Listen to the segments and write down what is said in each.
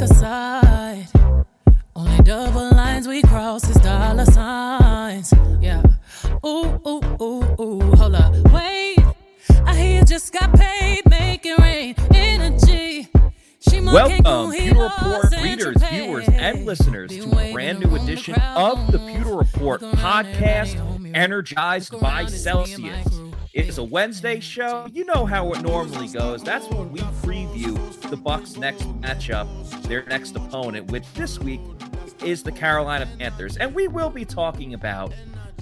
pick a side. Only double lines we cross is dollar signs. Yeah. Ooh, ooh, ooh, ooh. Hold up. Wait. I hear you just got paid. Make it rain. Energy. Welcome, Pewter Report readers, viewers, and listeners to a brand new edition of the Pewter Report podcast, energized by Celsius. It is a Wednesday show. You know how it normally goes. That's when we preview the Bucks' next matchup, their next opponent, which this week is the Carolina Panthers. And we will be talking about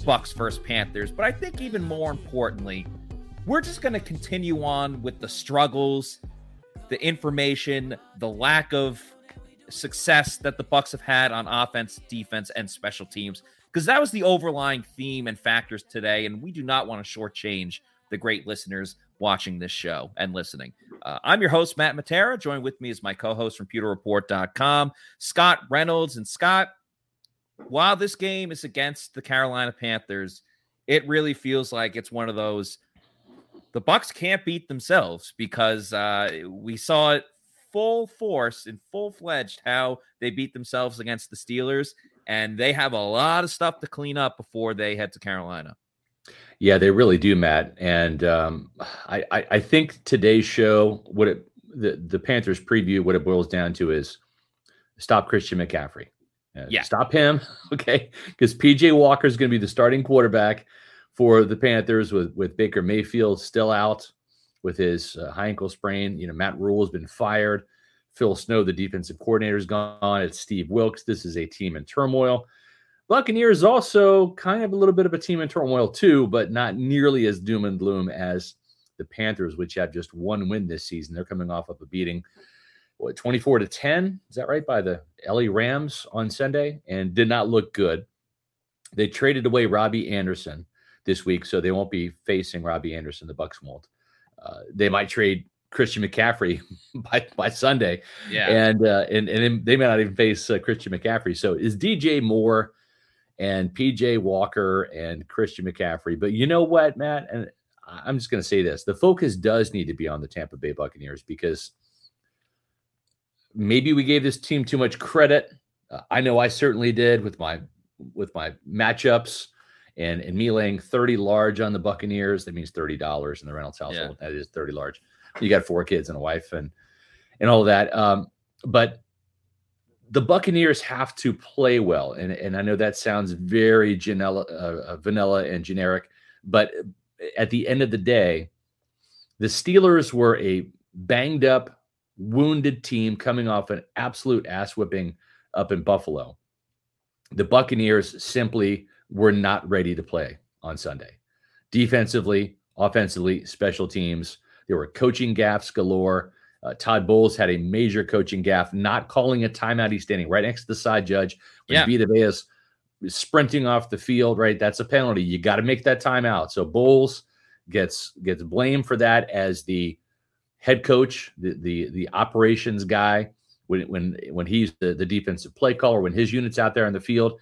Bucks versus Panthers, but I think even more importantly, we're just going to continue on with the struggles, the information, the lack of success that the Bucks have had on offense, defense, and special teams because that was the overlying theme and factors today. And we do not want to shortchange the great listeners watching this show and listening. Uh, I'm your host, Matt Matera. Joined with me is my co host from pewterreport.com, Scott Reynolds. And Scott, while this game is against the Carolina Panthers, it really feels like it's one of those the Bucks can't beat themselves because uh, we saw it full force and full fledged how they beat themselves against the Steelers, and they have a lot of stuff to clean up before they head to Carolina. Yeah, they really do, Matt. And um, I, I, I think today's show, what it the the Panthers preview, what it boils down to is stop Christian McCaffrey. Uh, yeah, stop him, okay? Because PJ Walker is going to be the starting quarterback for the Panthers with with Baker Mayfield still out with his uh, high ankle sprain. You know, Matt Rhule has been fired. Phil Snow, the defensive coordinator, is gone. It's Steve Wilks. This is a team in turmoil. Buccaneers also kind of a little bit of a team in turmoil too, but not nearly as doom and gloom as the Panthers, which have just one win this season. They're coming off of a beating, what 24 to 10, is that right? By the LA Rams on Sunday, and did not look good. They traded away Robbie Anderson this week, so they won't be facing Robbie Anderson. The Bucks won't. Uh, they might trade Christian McCaffrey by, by Sunday. Yeah. And, uh, and, and they may not even face uh, Christian McCaffrey. So is DJ Moore and PJ Walker and Christian McCaffrey. But you know what, Matt? And I'm just going to say this the focus does need to be on the Tampa Bay Buccaneers because maybe we gave this team too much credit. Uh, I know I certainly did with my with my matchups and and me laying 30 large on the Buccaneers. That means $30 in the Reynolds household. Yeah. That is 30 large you got four kids and a wife and and all of that. Um, but the Buccaneers have to play well, and and I know that sounds very vanilla, uh, uh, vanilla and generic, but at the end of the day, the Steelers were a banged up, wounded team coming off an absolute ass whipping up in Buffalo. The Buccaneers simply were not ready to play on Sunday. Defensively, offensively, special teams, there were coaching gaffes galore. Uh, Todd Bowles had a major coaching gaff, not calling a timeout. He's standing right next to the side judge. When yeah. Vita Vea is sprinting off the field, right? That's a penalty. You got to make that timeout. So Bowles gets gets blamed for that as the head coach, the the the operations guy when when when he's the, the defensive play caller, when his unit's out there in the field,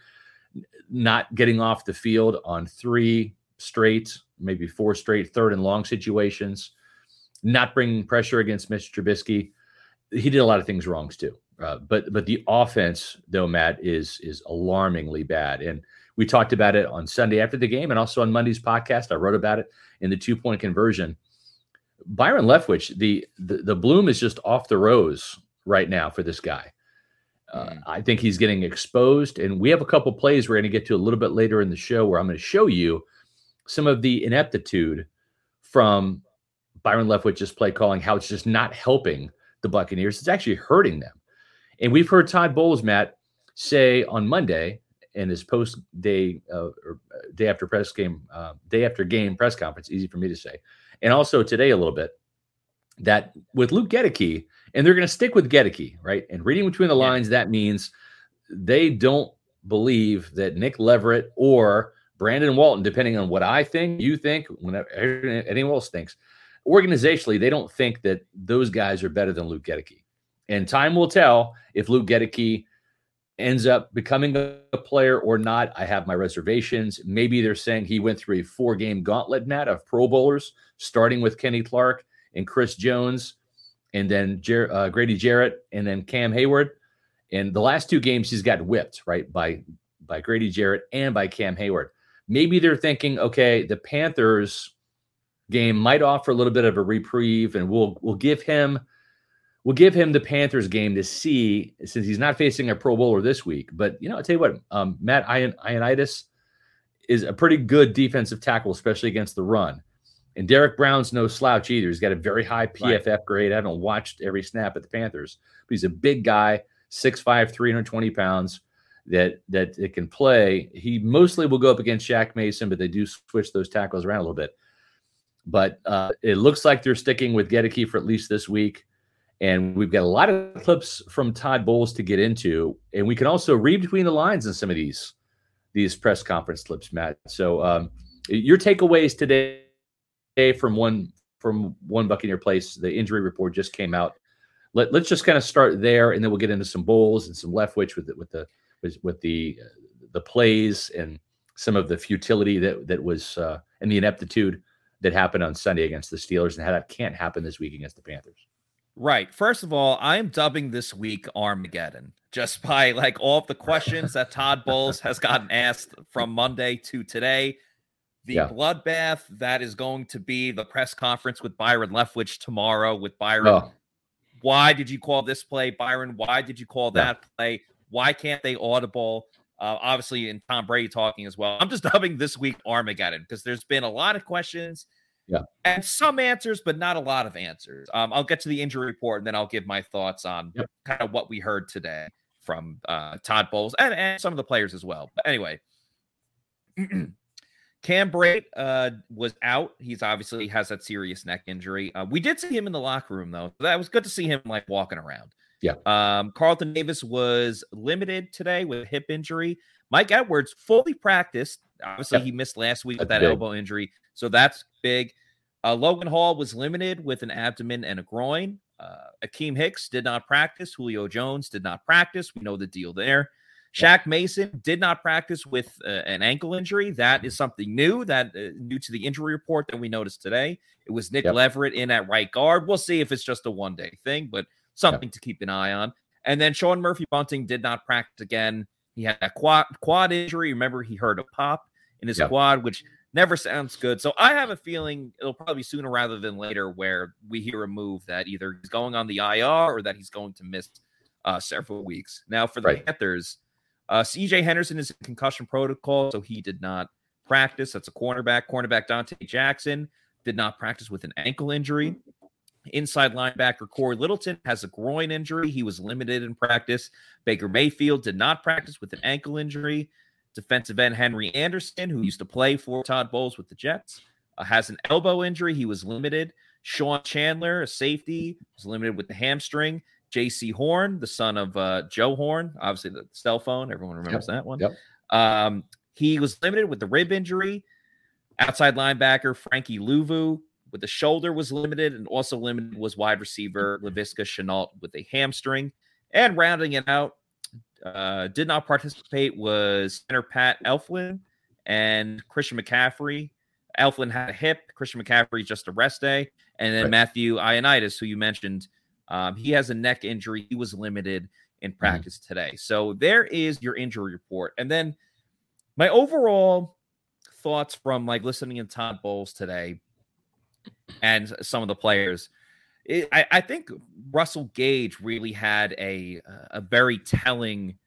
not getting off the field on three straight, maybe four straight third and long situations not bringing pressure against Mr. Trubisky. He did a lot of things wrongs too. Uh, but but the offense though, Matt, is is alarmingly bad. And we talked about it on Sunday after the game, and also on Monday's podcast. I wrote about it in the two point conversion. Byron Leftwich, the, the the bloom is just off the rose right now for this guy. Uh, mm. I think he's getting exposed, and we have a couple plays we're going to get to a little bit later in the show where I'm going to show you some of the ineptitude from Byron Leftwich's play calling, how it's just not helping the Buccaneers. It's actually hurting them. And we've heard Todd Bowles, Matt, say on Monday in his post day uh, or uh, day after press game, uh, day after game press conference, easy for me to say, and also today a little bit, that with Luke Goedeke, and they're going to stick with Goedeke, right? And reading between the lines, yeah. that means they don't believe that Nick Leverett or Brandon Walton, depending on what I think, you think, whenever anyone else thinks, organizationally, they don't think that those guys are better than Luke Goedeke. And time will tell if Luke Goedeke ends up becoming a player or not. I have my reservations. Maybe they're saying he went through a four game gauntlet, Matt, of Pro Bowlers, starting with Kenny Clark and Chris Jones, and then Jer- uh, Grady Jarrett, and then Cam Heyward. And the last two games, he's got whipped right by by Grady Jarrett and by Cam Heyward. Maybe they're thinking, okay, the Panthers game might offer a little bit of a reprieve, and we'll we'll give him we'll give him the Panthers game to see since he's not facing a Pro Bowler this week. But you know, I'll tell you what, um, Matt Ion- Ioannidis is a pretty good defensive tackle, especially against the run. And Derrick Brown's no slouch either. He's got a very high PFF right. grade. I haven't watched every snap at the Panthers, but he's a big guy, 6'5, 320 pounds that that it can play. He mostly will go up against Shaq Mason, but they do switch those tackles around a little bit. But uh, it looks like they're sticking with Goedeke for at least this week. And we've got a lot of clips from Todd Bowles to get into. And we can also read between the lines in some of these these press conference clips, Matt. So um, your takeaways today from one from one Buccaneer place, the injury report just came out. Let, let's just kind of start there, and then we'll get into some Bowles and some Leftwich with the, with the with, with the the plays and some of the futility that that was uh, and the ineptitude that happened on Sunday against the Steelers, and how that can't happen this week against the Panthers. Right. First of all, I'm dubbing this week Armageddon just by like all of the questions that Todd Bowles has gotten asked from Monday to today. The yeah. bloodbath that is going to be the press conference with Byron Leftwich tomorrow with Byron. Oh. Why did you call this play, Byron? Why did you call that yeah. play? Why can't they audible? Uh, obviously, and Tom Brady talking as well. I'm just dubbing this week Armageddon because there's been a lot of questions. Yeah. And some answers, but not a lot of answers. Um, I'll get to the injury report and then I'll give my thoughts on yep. kind of what we heard today from uh, Todd Bowles and, and some of the players as well. But anyway, Cam Brate uh, was out. He's obviously has that serious neck injury. Uh, we did see him in the locker room though. That was good to see him like walking around. Yeah. Um, Carlton Davis was limited today with hip injury. Mike Edwards fully practiced. Obviously, he missed last week with that big. elbow injury, so that's big. Uh, Logan Hall was limited with an abdomen and a groin. Uh, Akiem Hicks did not practice. Julio Jones did not practice. We know the deal there. Shaq Mason did not practice with uh, an ankle injury. That is something new that uh, new to the injury report that we noticed today. It was Nick yep. Leverett in at right guard. We'll see if it's just a one day thing, but something yep. to keep an eye on. And then Sean Murphy Bunting did not practice again. He had a quad quad injury. Remember, he heard a pop in his yep. quad, which never sounds good. So I have a feeling it'll probably be sooner rather than later where we hear a move that either he's going on the IR or that he's going to miss uh, several weeks. Now for the right. Panthers, uh, CJ Henderson is in concussion protocol, so he did not practice. That's a cornerback. Cornerback Donte Jackson did not practice with an ankle injury. Inside linebacker Cory Littleton has a groin injury. He was limited in practice. Baker Mayfield did not practice with an ankle injury. Defensive end Henry Anderson, who used to play for Todd Bowles with the Jets, uh, has an elbow injury. He was limited. Sean Chandler, a safety, was limited with the hamstring. Jaycee Horn, the son of uh, Joe Horn, obviously the cell phone. Everyone remembers yep. that one. Yep. Um, he was limited with the rib injury. Outside linebacker Frankie Luvu with the shoulder was limited, and also limited was wide receiver Laviska Shenault with a hamstring. And rounding it out, uh, did not participate was center Pat Elflein and Christian McCaffrey. Elflein had a hip. Christian McCaffrey just a rest day, and then right. Matthew Ioannidis, who you mentioned, um, he has a neck injury. He was limited in mm-hmm. practice mm-hmm. today. So there is your injury report, and then my overall thoughts from like listening to Todd Bowles today and some of the players. It, I, I, think Russell Gage really had a a very telling,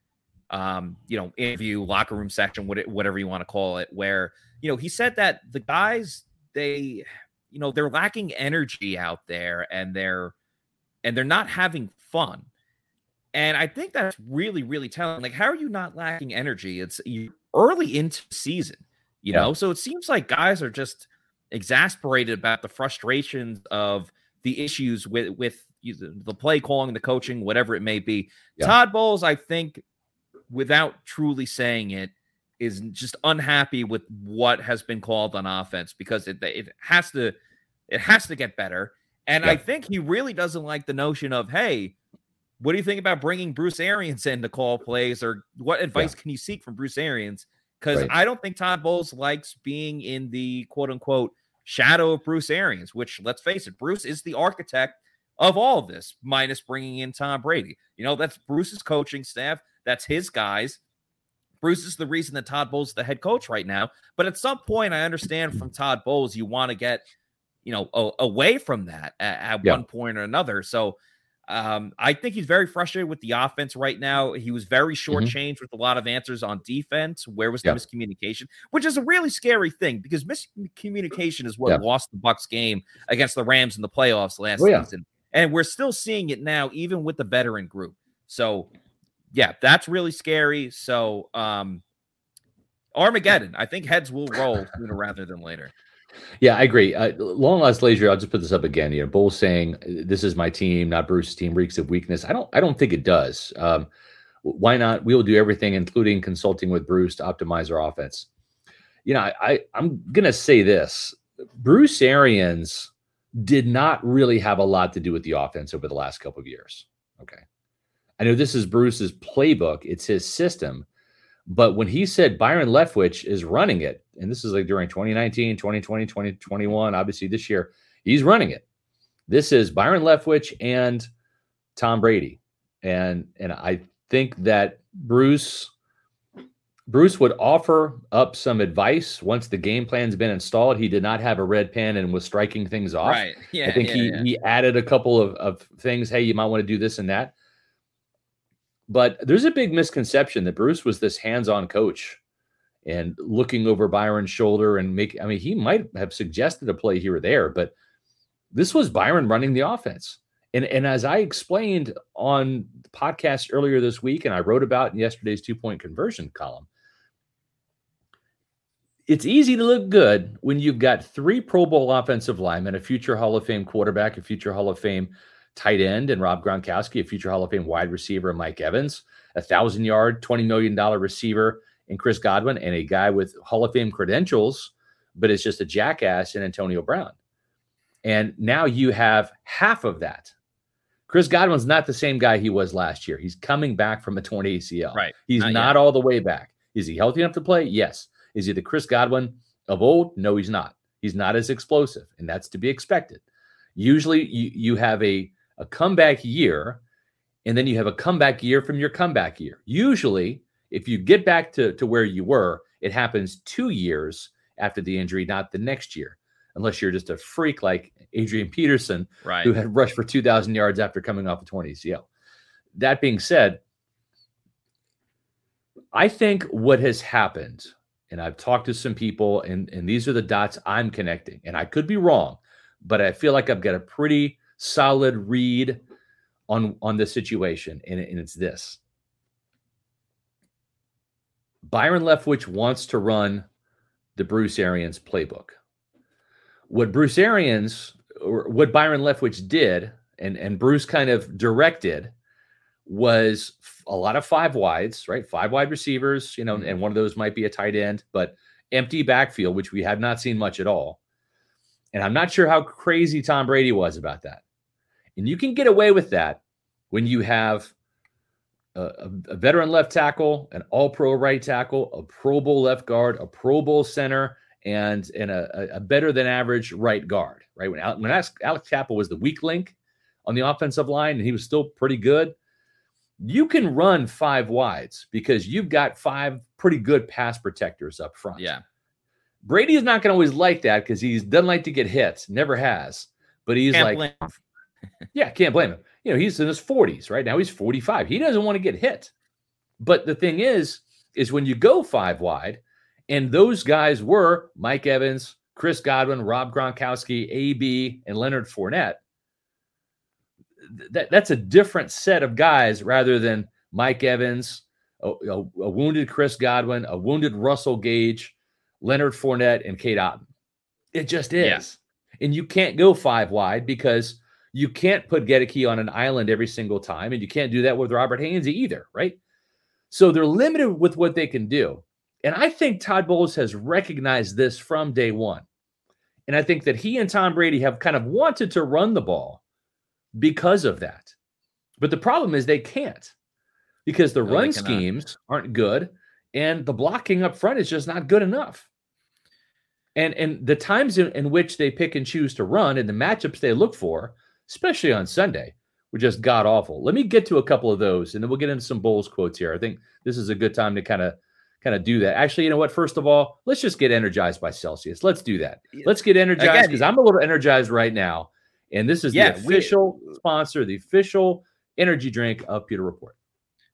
um, you know, interview, locker room section, whatever you want to call it, where you know he said that the guys they, you know, they're lacking energy out there, and they're and they're not having fun. And I think that's really, really telling. Like, how are you not lacking energy? It's early into season, you yeah. know. So it seems like guys are just exasperated about the frustrations of the issues with with the play calling, the coaching, whatever it may be. Yeah. Todd Bowles, I think, without truly saying it, is just unhappy with what has been called on offense because it it has to it has to get better. And yeah. I think he really doesn't like the notion of, hey, what do you think about bringing Bruce Arians in to call plays, or what advice yeah. can you seek from Bruce Arians? Because right. I don't think Todd Bowles likes being in the quote unquote shadow of Bruce Arians, which let's face it, Bruce is the architect of all of this, minus bringing in Tom Brady. You know, that's Bruce's coaching staff, that's his guys. Bruce is the reason that Todd Bowles is the head coach right now. But at some point, I understand from Todd Bowles, you want to get, you know, a, away from that at, at yeah. one point or another. So um, I think he's very frustrated with the offense right now. He was very shortchanged mm-hmm. with a lot of answers on defense. Where was the miscommunication? Which is a really scary thing because miscommunication is what lost the Bucks game against the Rams in the playoffs last oh, yeah. season, and we're still seeing it now, even with the veteran group. So, yeah, that's really scary. So, um, Armageddon. I think heads will roll sooner rather than later. Yeah, I agree. Uh, long last leisure. I'll just put this up again. You know, Bull saying this is my team, not Bruce's team. Reeks of weakness. I don't. I don't think it does. Um, why not? We will do everything, including consulting with Bruce to optimize our offense. You know, I, I I'm gonna say this. Bruce Arians did not really have a lot to do with the offense over the last couple of years. Okay. I know this is Bruce's playbook, it's his system, but when he said Byron Leftwich is running it, and this is like during 2019, 2020, 2021, obviously this year, he's running it. This is Byron Leftwich and Tom Brady. And and I think that Bruce Bruce would offer up some advice once the game plan's been installed. He did not have a red pen and was striking things off. Right. Yeah. I think yeah, he yeah. he added a couple of, of things. Hey, you might want to do this and that. But there's a big misconception that Bruce was this hands-on coach and looking over Byron's shoulder and make I mean he might have suggested a play here or there, but this was Byron running the offense. And and as I explained on the podcast earlier this week and I wrote about in yesterday's two-point conversion column, it's easy to look good when you've got three Pro Bowl offensive linemen, a future Hall of Fame quarterback, a future Hall of Fame tight end and Rob Gronkowski, a future Hall of Fame wide receiver, Mike Evans, a thousand yard, $20 million receiver in Chris Godwin, and a guy with Hall of Fame credentials, but it's just a jackass in Antonio Brown. And now you have half of that. Chris Godwin's not the same guy he was last year. He's coming back from a torn ACL. Right. He's not, not all the way back. Is he healthy enough to play? Yes. Is he the Chris Godwin of old? No, he's not. He's not as explosive, and that's to be expected. Usually, you, you have a a comeback year, and then you have a comeback year from your comeback year. Usually, if you get back to, to where you were, it happens two years after the injury, not the next year, unless you're just a freak like Adrian Peterson, right. who had rushed for 2,000 yards after coming off a 20 ACL. That being said, I think what has happened, and I've talked to some people, and, and these are the dots I'm connecting, and I could be wrong, but I feel like I've got a pretty solid read on on the situation, and, and it's this: Byron Leftwich wants to run the Bruce Arians playbook. What Bruce Arians or what Byron Leftwich did, and and Bruce kind of directed, was a lot of five wides, right? Five wide receivers, you know, mm-hmm. and one of those might be a tight end, but empty backfield, which we have not seen much at all. And I'm not sure how crazy Tom Brady was about that. And you can get away with that when you have a, a veteran left tackle, an all pro right tackle, a Pro Bowl left guard, a Pro Bowl center, and, and a, a better than average right guard, right? When, when Alex, Alex Cappa was the weak link on the offensive line and he was still pretty good, you can run five wides because you've got five pretty good pass protectors up front. Yeah. Brady is not going to always like that because he doesn't like to get hit, never has. But he's Can't like, yeah, can't blame him. You know, he's in his 40s right now. He's 45. He doesn't want to get hit. But the thing is, is when you go five wide, and those guys were Mike Evans, Chris Godwin, Rob Gronkowski, AB, and Leonard Fournette. That, that's a different set of guys rather than Mike Evans, a, a, a wounded Chris Godwin, a wounded Russell Gage, Leonard Fournette, and Cade Otton. It just is. Yeah. And you can't go five wide because you can't put Goedeke on an island every single time, and you can't do that with Robert Hainsey either, right? So they're limited with what they can do. And I think Todd Bowles has recognized this from day one. And I think that he and Tom Brady have kind of wanted to run the ball because of that. But the problem is they can't because the no, run schemes aren't good and the blocking up front is just not good enough. And and the times in, in which they pick and choose to run and the matchups they look for especially on Sunday, were just god awful. Let me get to a couple of those, and then we'll get into some Bowles quotes here. I think this is a good time to kind of kind of do that. Actually, you know what? First of all, let's just get energized by Celsius. Let's do that. Let's get energized because I'm a little energized right now. And this is yeah, the official we, sponsor, the official energy drink of Pewter Report.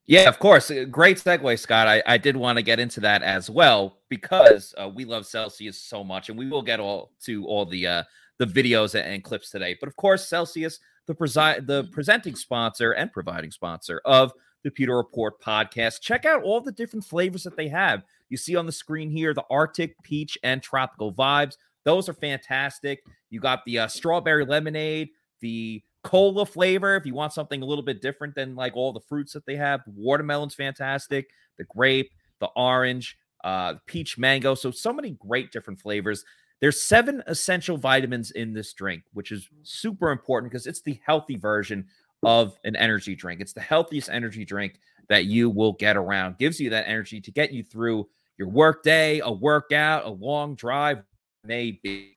Yeah, of course. Uh, great segue, Scott. I, I did want to get into that as well because uh, we love Celsius so much, and we will get all to all the uh, the videos and, clips today. But of course, Celsius, the presi- the presenting sponsor and providing sponsor of the Pewter Report podcast. Check out all the different flavors that they have. You see on the screen here the Arctic, peach, and tropical vibes. Those are fantastic. You got the uh, strawberry lemonade, the cola flavor if you want something a little bit different than like all the fruits that they have. The watermelon's fantastic, the grape, the orange, uh, peach mango. So so many great different flavors. There's seven essential vitamins in this drink, which is mm. super important because it's the healthy version of an energy drink. It's the healthiest energy drink that you will get around. Gives you that energy to get you through your work day, a workout, a long drive, maybe.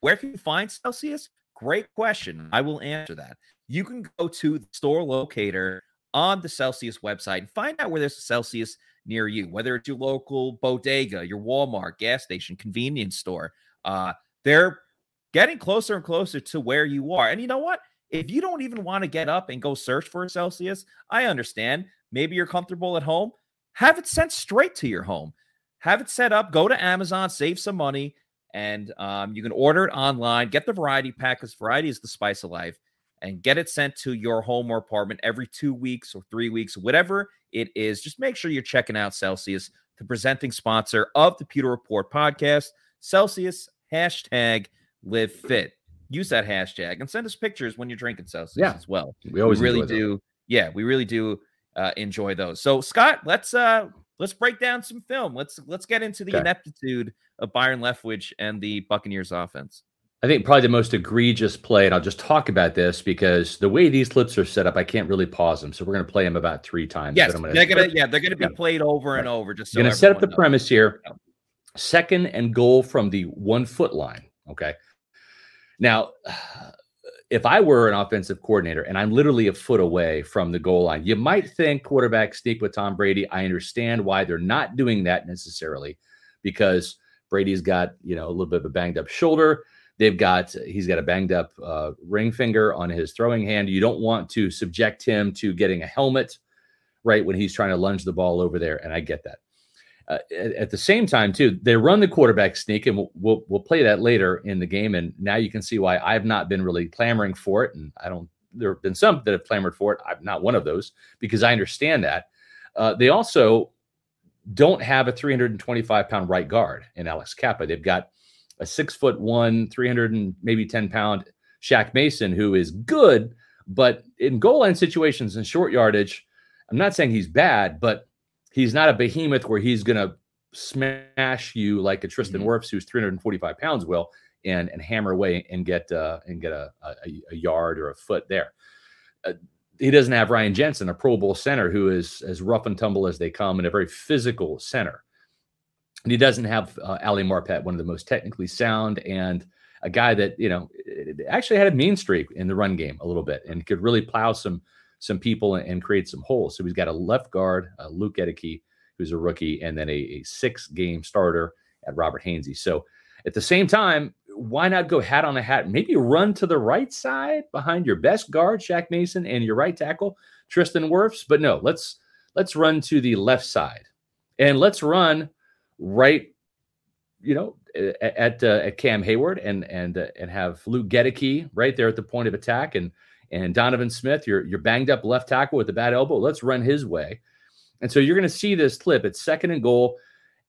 Where can you find Celsius? Great question. I will answer that. You can go to the store locator on the Celsius website and find out where there's a Celsius near you, whether it's your local bodega, your Walmart, gas station, convenience store. Uh, they're getting closer and closer to where you are. And you know what? If you don't even want to get up and go search for a Celsius, I understand. Maybe you're comfortable at home. Have it sent straight to your home. Have it set up. Go to Amazon, save some money, and um, you can order it online. Get the variety pack because variety is the spice of life, and get it sent to your home or apartment every two weeks or three weeks, whatever it is. Just make sure you're checking out Celsius, the presenting sponsor of the Pewter Report podcast. Celsius hashtag live fit. Use that hashtag and send us pictures when you're drinking Celsius yeah. as well. We always we really do. Yeah, we really do uh, enjoy those. So Scott, let's uh let's break down some film. Let's let's get into the okay. ineptitude of Byron Leftwich and the Buccaneers offense. I think probably the most egregious play, and I'll just talk about this because the way these clips are set up, I can't really pause them. So we're going to play them about three times. Yes, gonna, they're going to yeah, they're going to be played over right. and over. Just so going to set up the knows. premise here. Second and goal from the one foot line. Okay. Now, if I were an offensive coordinator and I'm literally a foot away from the goal line, you might think quarterback sneak with Tom Brady. I understand why they're not doing that necessarily because Brady's got, you know, a little bit of a banged up shoulder. They've got, he's got a banged up uh, ring finger on his throwing hand. You don't want to subject him to getting a helmet, right, when he's trying to lunge the ball over there. And I get that. Uh, at, at, the same time, too, they run the quarterback sneak, and we'll, we'll, we'll play that later in the game. And now you can see why I've not been really clamoring for it, and I don't. There have been some that have clamored for it. I'm not one of those because I understand that. Uh, they also don't have a 325 pound right guard in Alex Cappa. They've got a six foot one, 300 and maybe 10 pound Shaq Mason, who is good, but in goal line situations and short yardage, I'm not saying he's bad, but he's not a behemoth where he's going to smash you like a Tristan mm-hmm. Wirfs, who's 345 pounds, will and and hammer away and get uh, and get a, a, a yard or a foot there. Uh, he doesn't have Ryan Jensen, a Pro Bowl center who is as rough and tumble as they come and a very physical center. And he doesn't have uh, Ali Marpet, one of the most technically sound and a guy that you know actually had a mean streak in the run game a little bit and could really plow some some people and, and create some holes. So he's got a left guard, uh, Luke Goedeke, who's a rookie, and then a, a six game starter at Robert Hainsey. So at the same time, why not go hat on a hat? Maybe run to the right side behind your best guard, Shaq Mason, and your right tackle, Tristan Wirfs. But no, let's let's run to the left side, and let's run right, you know, at uh, at Cam Heyward and and uh, and have Luke Goedeke right there at the point of attack, and and Donovan Smith, you're you're banged up left tackle with a bad elbow. Let's run his way. And so you're going to see this clip. It's second and goal.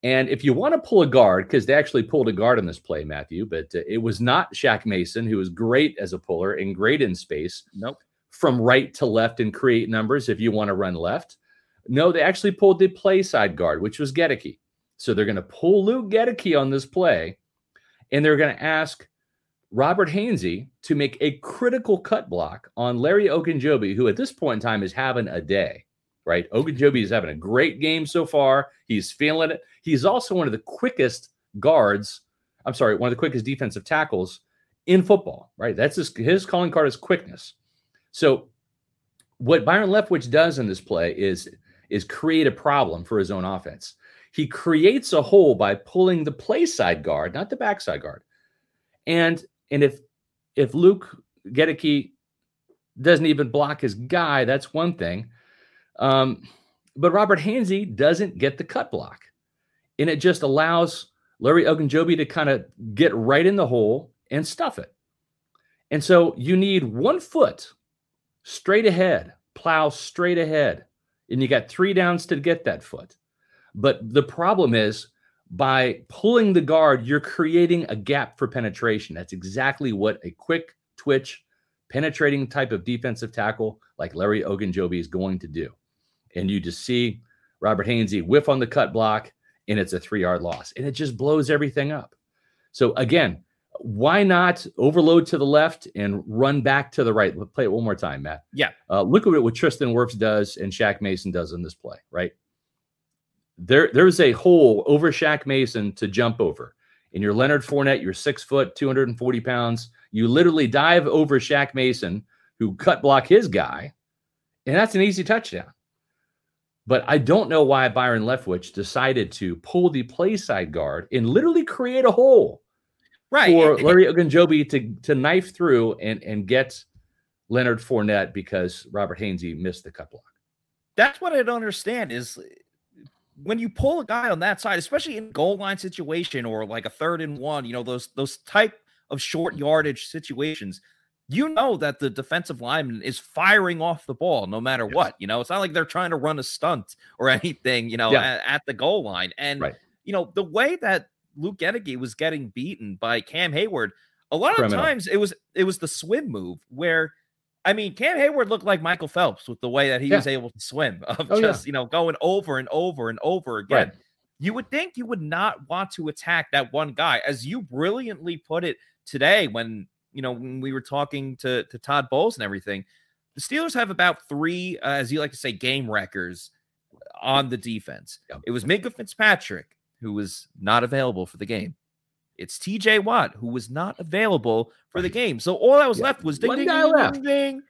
And if you want to pull a guard, because they actually pulled a guard on this play, Matthew, but uh, it was not Shaq Mason, who was great as a puller and great in space. Nope. From right to left and create numbers if you want to run left. No, they actually pulled the play side guard, which was Goedeke. So they're going to pull Luke Goedeke on this play, and they're going to ask Robert Hainsey to make a critical cut block on Larry Ogunjobi, who at this point in time is having a day, right? Ogunjobi is having a great game so far. He's feeling it. He's also one of the quickest guards. I'm sorry, one of the quickest defensive tackles in football, right? That's his, his calling card is quickness. So what Byron Leftwich does in this play is is create a problem for his own offense. He creates a hole by pulling the play side guard, not the backside guard. And and if if Luke Goedeke doesn't even block his guy, that's one thing. Um, but Robert Hainsey doesn't get the cut block. And it just allows Larry Ogunjobi to kind of get right in the hole and stuff it. And so you need one foot straight ahead, plow straight ahead. And you got three downs to get that foot. But the problem is by pulling the guard, you're creating a gap for penetration. That's exactly what a quick twitch, penetrating type of defensive tackle like Larry Ogunjobi is going to do. And you just see Robert Hainsey whiff on the cut block, and it's a three yard loss. And it just blows everything up. So, again, why not overload to the left and run back to the right? Let's play it one more time, Matt. Yeah. Uh, look at what Tristan Wirfs does and Shaq Mason does in this play, right? There, there's a hole over Shaq Mason to jump over. And you're Leonard Fournette, you're six foot, 240 pounds. You literally dive over Shaq Mason, who cut block his guy, and that's an easy touchdown. But I don't know why Byron Leftwich decided to pull the play side guard and literally create a hole right. for Larry Ogunjobi to, to knife through and, and get Leonard Fournette because Robert Hainsey missed the cut block. That's what I don't understand is when you pull a guy on that side, especially in goal line situation or like a third and one, you know, those those type of short yardage situations, you know that the defensive lineman is firing off the ball no matter yes. what. You know, it's not like they're trying to run a stunt or anything, you know, yeah. at, at, the goal line. And right. you know, the way that Luke Goedeke was getting beaten by Cam Heyward, a lot Criminal. of times it was it was the swim move where I mean, Cam Heyward looked like Michael Phelps with the way that he yeah. was able to swim, of oh, just, yeah. you know, going over and over and over again. Right. You would think you would not want to attack that one guy, as you brilliantly put it today when, you know, when we were talking to, to Todd Bowles and everything. The Steelers have about three, uh, as you like to say, game wreckers on the defense. Yep. It was Minkah Fitzpatrick, who was not available for the game. It's TJ Watt, who was not available for the game. So all that was yeah. left was ding, ding, ding, ding, ding,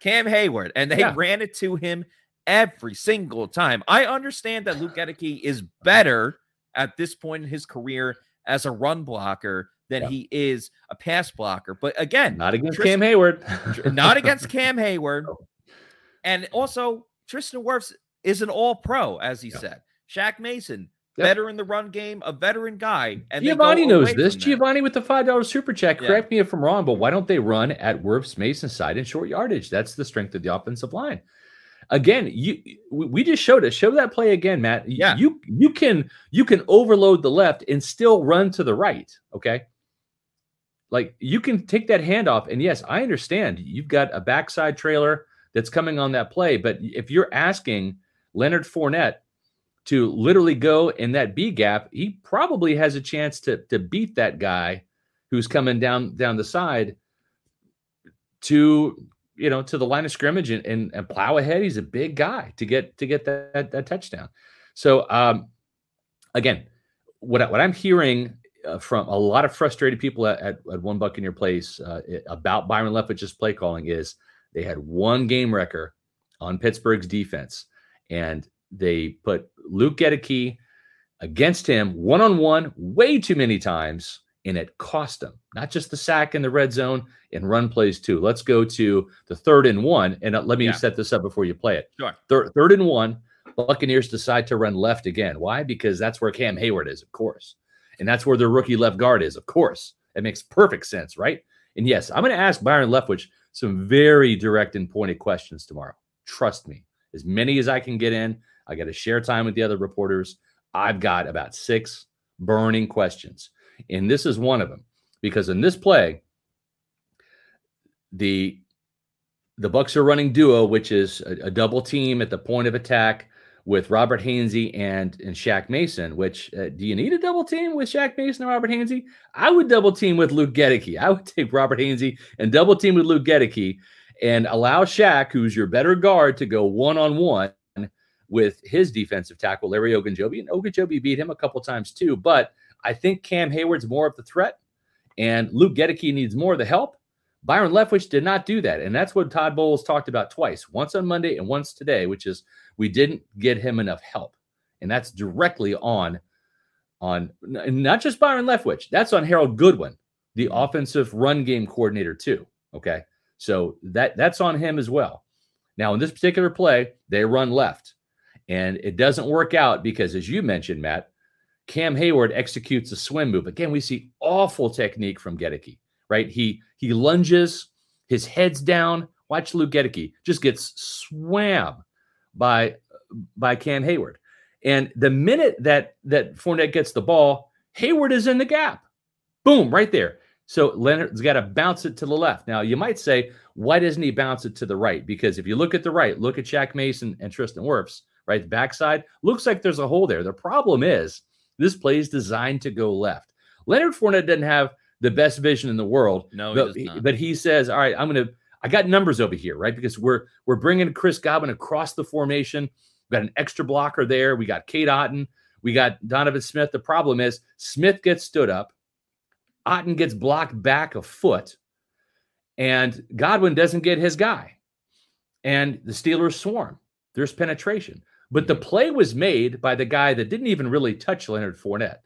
Cam Heyward. And they yeah. ran it to him every single time. I understand that Luke Goedeke is better at this point in his career as a run blocker than yeah. he is a pass blocker. But again, not against Tristan, Cam Heyward. not against Cam Heyward. And also, Tristan Wirfs is an all pro, as he said. Shaq Mason, Yep. Better in the run game, a veteran guy. And Giovanni knows this. Giovanni with the five dollar super check. Yeah. Correct me if I'm wrong, but why don't they run at Wirfs Mason side in short yardage? That's the strength of the offensive line. Again, you we just showed it. Show that play again, Matt. Yeah, you you can you can overload the left and still run to the right. Okay, like you can take that handoff, and yes, I understand you've got a backside trailer that's coming on that play, but if you're asking Leonard Fournette to literally go in that B gap, he probably has a chance to to beat that guy who's coming down down the side to you know to the line of scrimmage and, and, and plow ahead. He's a big guy to get to get that that, that touchdown. So um, again, what I, what I'm hearing uh, from a lot of frustrated people at, at, at One Buccaneer Place uh, about Byron Leftwich's play calling is they had one game wrecker on Pittsburgh's defense, and they put Luke Goedeke against him one on one way too many times, and it cost them not just the sack in the red zone and run plays too. Let's go to the third and one, and uh, let me yeah. set this up before you play it. Sure. Third, third and one, Buccaneers decide to run left again. Why? Because that's where Cam Heyward is, of course, and that's where their rookie left guard is, of course. It makes perfect sense, right? And yes, I'm going to ask Byron Leftwich some very direct and pointed questions tomorrow. Trust me, as many as I can get in. I got to share time with the other reporters. I've got about six burning questions. And this is one of them because in this play, the the Bucks are running duo, which is a, a double team at the point of attack with Robert Hainsey and and Shaq Mason. Which uh, do you need a double team with Shaq Mason and Robert Hainsey? I would double team with Luke Goedeke. I would take Robert Hainsey and double team with Luke Goedeke and allow Shaq, who's your better guard, to go one on one with his defensive tackle, Larry Ogunjobi. And Ogunjobi beat him a couple times too. But I think Cam Heyward's more of the threat. And Luke Goedeke needs more of the help. Byron Leftwich did not do that. And that's what Todd Bowles talked about twice, once on Monday and once today, which is we didn't get him enough help. And that's directly on on not just Byron Leftwich, that's on Harold Goodwin, the mm-hmm. offensive run game coordinator too. Okay. So that that's on him as well. Now in this particular play, they run left. And it doesn't work out because as you mentioned, Matt, Cam Heyward executes a swim move. Again, we see awful technique from Goedeke, right? He he lunges, his head's down. Watch Luke Goedeke just gets swam by by Cam Heyward. And the minute that that Fournette gets the ball, Heyward is in the gap. Boom, right there. So Leonard's got to bounce it to the left. Now you might say, why doesn't he bounce it to the right? Because if you look at the right, look at Shaq Mason and Tristan Wirfs, right? The backside looks like there's a hole there. The problem is this play is designed to go left. Leonard Fournette doesn't have the best vision in the world. No, but, he but he says, "All right, I'm to. I got numbers over here, right? Because we're we're bringing Chris Godwin across the formation. We got an extra blocker there. We got Cade Otton. We got Donovan Smith. The problem is Smith gets stood up. Otton gets blocked back a foot, and Godwin doesn't get his guy. And the Steelers swarm. There's penetration. But the play was made by the guy that didn't even really touch Leonard Fournette.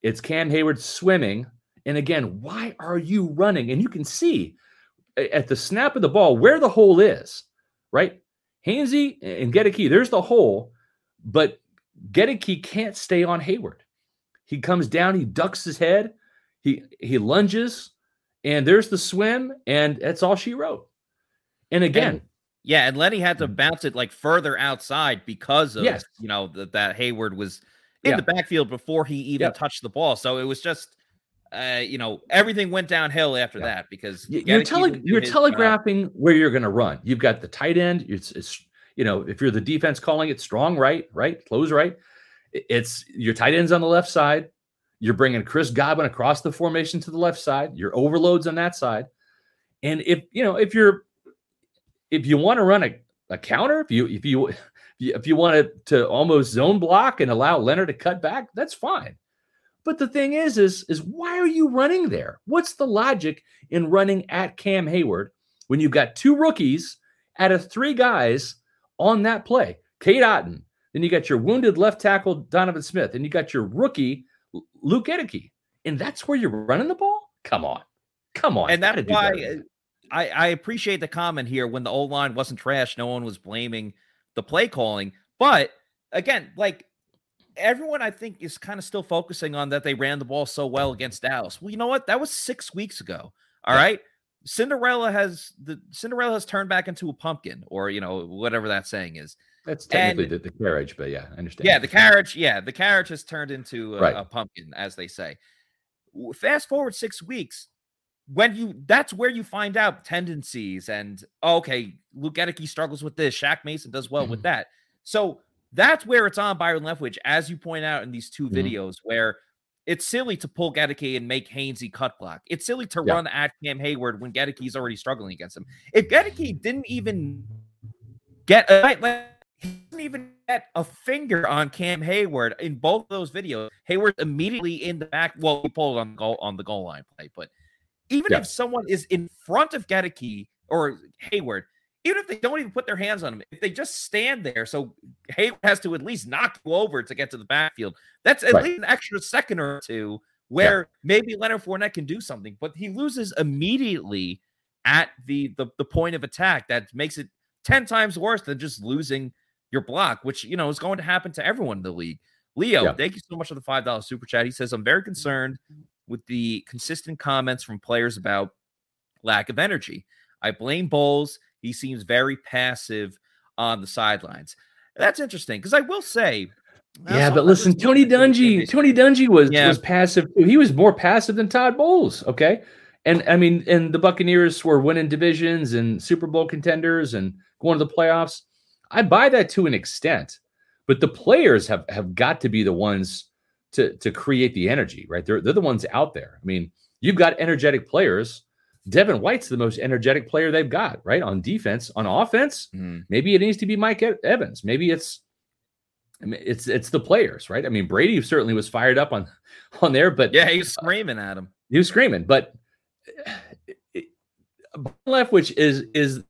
It's Cam Heyward swimming. And again, why are you running? And you can see at the snap of the ball where the hole is, right? Hainsey and Goedeke, there's the hole, but Goedeke can't stay on Heyward. He comes down, he ducks his head, he he lunges, and there's the swim, and that's all she wrote. And again, and, yeah, and Lenny had to mm. bounce it like further outside because of yes. you know that that Heyward was in yeah. the backfield before he even yep. touched the ball. So it was just uh, you know, everything went downhill after yeah. that because you're, tele- you're telegraphing where you're going to run. You've got the tight end. It's, it's, you know, if you're the defense calling it strong right, right, close right, it's your tight ends on the left side. You're bringing Chris Godwin across the formation to the left side. Your overloads on that side, and if you know if you're if you want to run a, a counter, if you if you if you want to, to almost zone block and allow Leonard to cut back, that's fine. But the thing is, is, is why are you running there? What's the logic in running at Cam Heyward when you've got two rookies out of three guys on that play? Cade Otton, then you got your wounded left tackle Donovan Smith, and you got your rookie Luke Goedeke, and that's where you're running the ball. Come on, come on, and that's why I, I appreciate the comment here. When the old line wasn't trash, no one was blaming the play calling, but again, like everyone I think is kind of still focusing on that they ran the ball so well against Dallas. Well, you know what? That was six weeks ago. All yeah. right. Cinderella has the Cinderella has turned back into a pumpkin, or you know, whatever that saying is. That's technically the, the, carriage, but yeah, I understand. Yeah, the carriage, yeah, the carriage has turned into a, right. a pumpkin, as they say. Fast forward six weeks, when you that's where you find out tendencies and oh, okay, Luke Goedeke struggles with this, Shaq Mason does well mm-hmm. with that. So that's where it's on Byron Leftwich, as you point out in these 2 mm-hmm. videos, where it's silly to pull Goedeke and make Hainsey cut block. It's silly to yeah. run at Cam Heyward when Goedeke's already struggling against him. If Goedeke didn't even get a, he didn't even get a finger on Cam Heyward in both those videos, Heyward immediately in the back. Well, he pulled on the goal on the goal line play, but even yeah. if someone is in front of Goedeke or Heyward, even if they don't even put their hands on him, if they just stand there, so Heyward has to at least knock you over to get to the backfield, that's at right. least an extra second or two where yeah. maybe Leonard Fournette can do something, but he loses immediately at the, the the point of attack that makes it 10 times worse than just losing your block, which you know is going to happen to everyone in the league. Leo, yeah. thank you so much for the five dollar super chat. He says, I'm very concerned with the consistent comments from players about lack of energy. I blame Bowles he seems very passive on the sidelines. That's interesting because I will say. Yeah, but listen, Tony Dungy, Tony Dungy was yeah. was passive too. He was more passive than Todd Bowles. Okay, and I mean, and the Buccaneers were winning divisions and Super Bowl contenders and going to the playoffs. I buy that to an extent, but the players have have got to be the ones to to create the energy, right? They're they're the ones out there. I mean, you've got energetic players Devin White's the most energetic player they've got, right? On defense, on offense, mm. maybe it needs to be Mike Evans. Maybe it's it's it's the players, right? I mean, Brady certainly was fired up on on there, but yeah, he's screaming at him. he was screaming, but Leftwich is is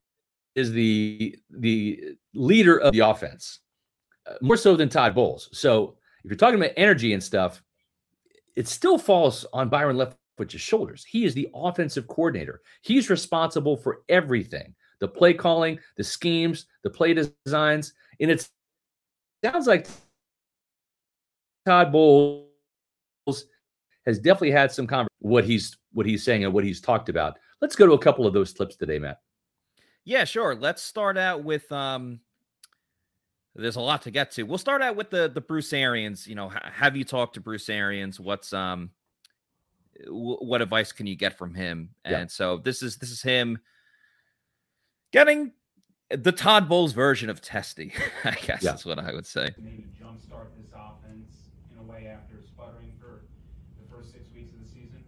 is the the leader of the offense uh, more so than Todd Bowles. So if you're talking about energy and stuff, it still falls on Byron Leftwich's shoulders. He is the offensive coordinator. He's responsible for everything: the play calling, the schemes, the play designs, and it sounds like Todd Bowles has definitely had some conversation what he's what he's saying and what he's talked about. Let's go to a couple of those clips today, Matt. Yeah, sure. Let's start out with um there's a lot to get to. We'll start out with the the Bruce Arians. You know, have you talked to Bruce Arians? What's um w- what advice can you get from him? And yeah. so this is this is him getting the Todd Bowles version of testy. I guess yeah. that's what I would say. Maybe jumpstart this offense in a way after sputtering for the first six weeks of the season.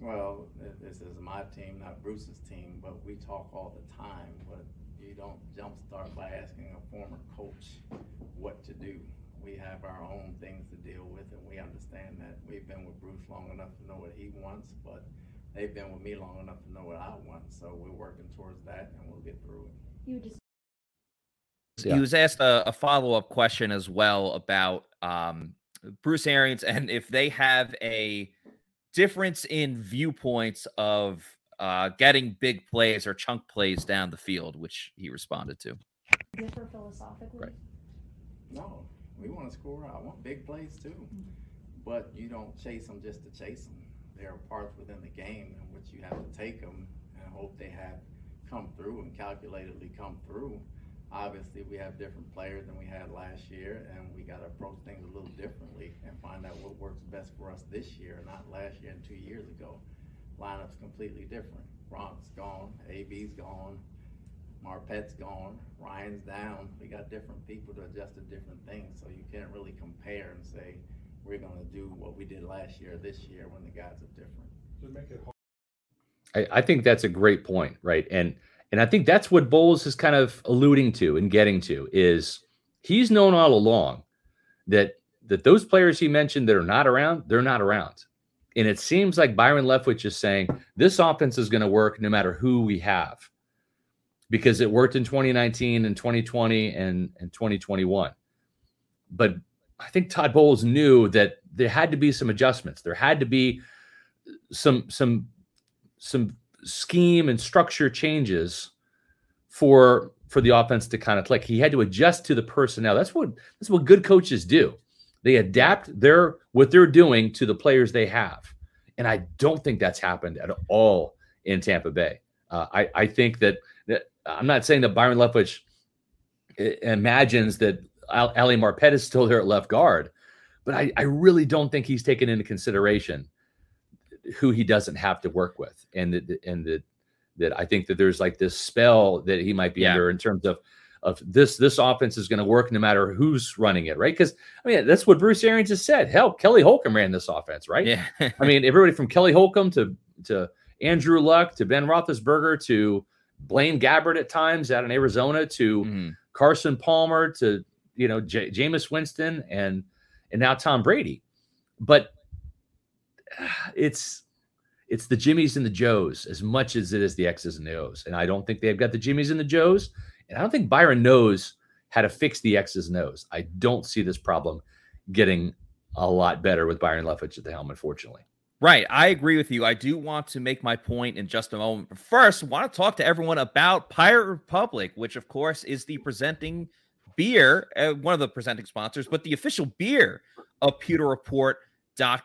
Well, this is my team, not Bruce's team, but we talk all the time. But you don't jumpstart by asking a former coach what to do. We have our own things to deal with, and we understand that we've been with Bruce long enough to know what he wants, but they've been with me long enough to know what I want. So we're working towards that, and we'll get through it. You just yeah. He was asked a, a follow up question as well about um, Bruce Arians and if they have a difference in viewpoints of uh, getting big plays or chunk plays down the field, which he responded to. Differ philosophically? Right. No, we want to score. I want big plays too, mm-hmm. but you don't chase them just to chase them. There are parts within the game in which you have to take them and hope they have come through and calculatedly come through obviously we have different players than we had last year, and we got to approach things a little differently and find out what works best for us this year, not last year and two years ago. Lineup's completely different. Gronk's gone, AB's gone, Marpet's gone, Ryan's down. We got different people to adjust to different things, so you can't really compare and say we're going to do what we did last year this year when the guys are different. I, I think that's a great point, right? And and I think that's what Bowles is kind of alluding to and getting to is he's known all along that that those players he mentioned that are not around, they're not around. And it seems like Byron Leftwich is saying this offense is going to work no matter who we have because it worked in 2019 and 2020 and, and 2021. But I think Todd Bowles knew that there had to be some adjustments. There had to be some some some scheme and structure changes for for the offense to kind of click. He had to adjust to the personnel. That's what that's what good coaches do. They adapt their what they're doing to the players they have, and I don't think that's happened at all in Tampa Bay. Uh, I I think that, that I'm not saying that Byron Leftwich imagines that Ali Marpet is still there at left guard, but I, I really don't think he's taken into consideration who he doesn't have to work with, and that and that that I think that there's like this spell that he might be yeah. under in terms of of this this offense is going to work no matter who's running it, right? Because I mean that's what Bruce Arians has said. Hell, Kelly Holcomb ran this offense, right? Yeah. I mean everybody from Kelly Holcomb to to Andrew Luck to Ben Roethlisberger to Blaine Gabbert at times out in Arizona to mm-hmm. Carson Palmer to you know J- Jameis Winston and and now Tom Brady, but it's it's the Jimmies and the Joes as much as it is the X's and the O's. And I don't think they've got the Jimmies and the Joes. And I don't think Byron knows how to fix the X's O's. I don't see this problem getting a lot better with Byron Leftwich at the helm, unfortunately. Right. I agree with you. I do want to make my point in just a moment. But first, I want to talk to everyone about Pirate Republic, which, of course, is the presenting beer, uh, one of the presenting sponsors, but the official beer of Pewter Report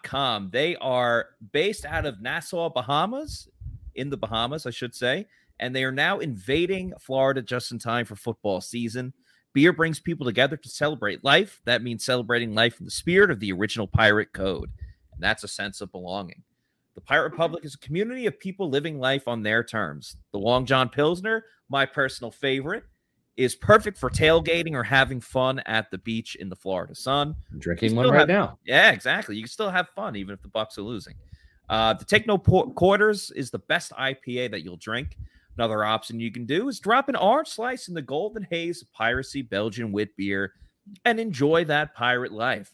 Com. They are based out of Nassau, Bahamas, in the Bahamas, I should say, and they are now invading Florida just in time for football season. Beer brings people together to celebrate life. That means celebrating life in the spirit of the original pirate code, and that's a sense of belonging. The Pirate Republic is a community of people living life on their terms. The Long John Pilsner, my personal favorite, is perfect for tailgating or having fun at the beach in the Florida sun. I'm drinking one right have, now. Yeah, exactly. You can still have fun even if the Bucks are losing. Uh, the Take No Quarters is the best IPA that you'll drink. Another option you can do is drop an orange slice in the golden haze of piracy Belgian wit beer and enjoy that pirate life.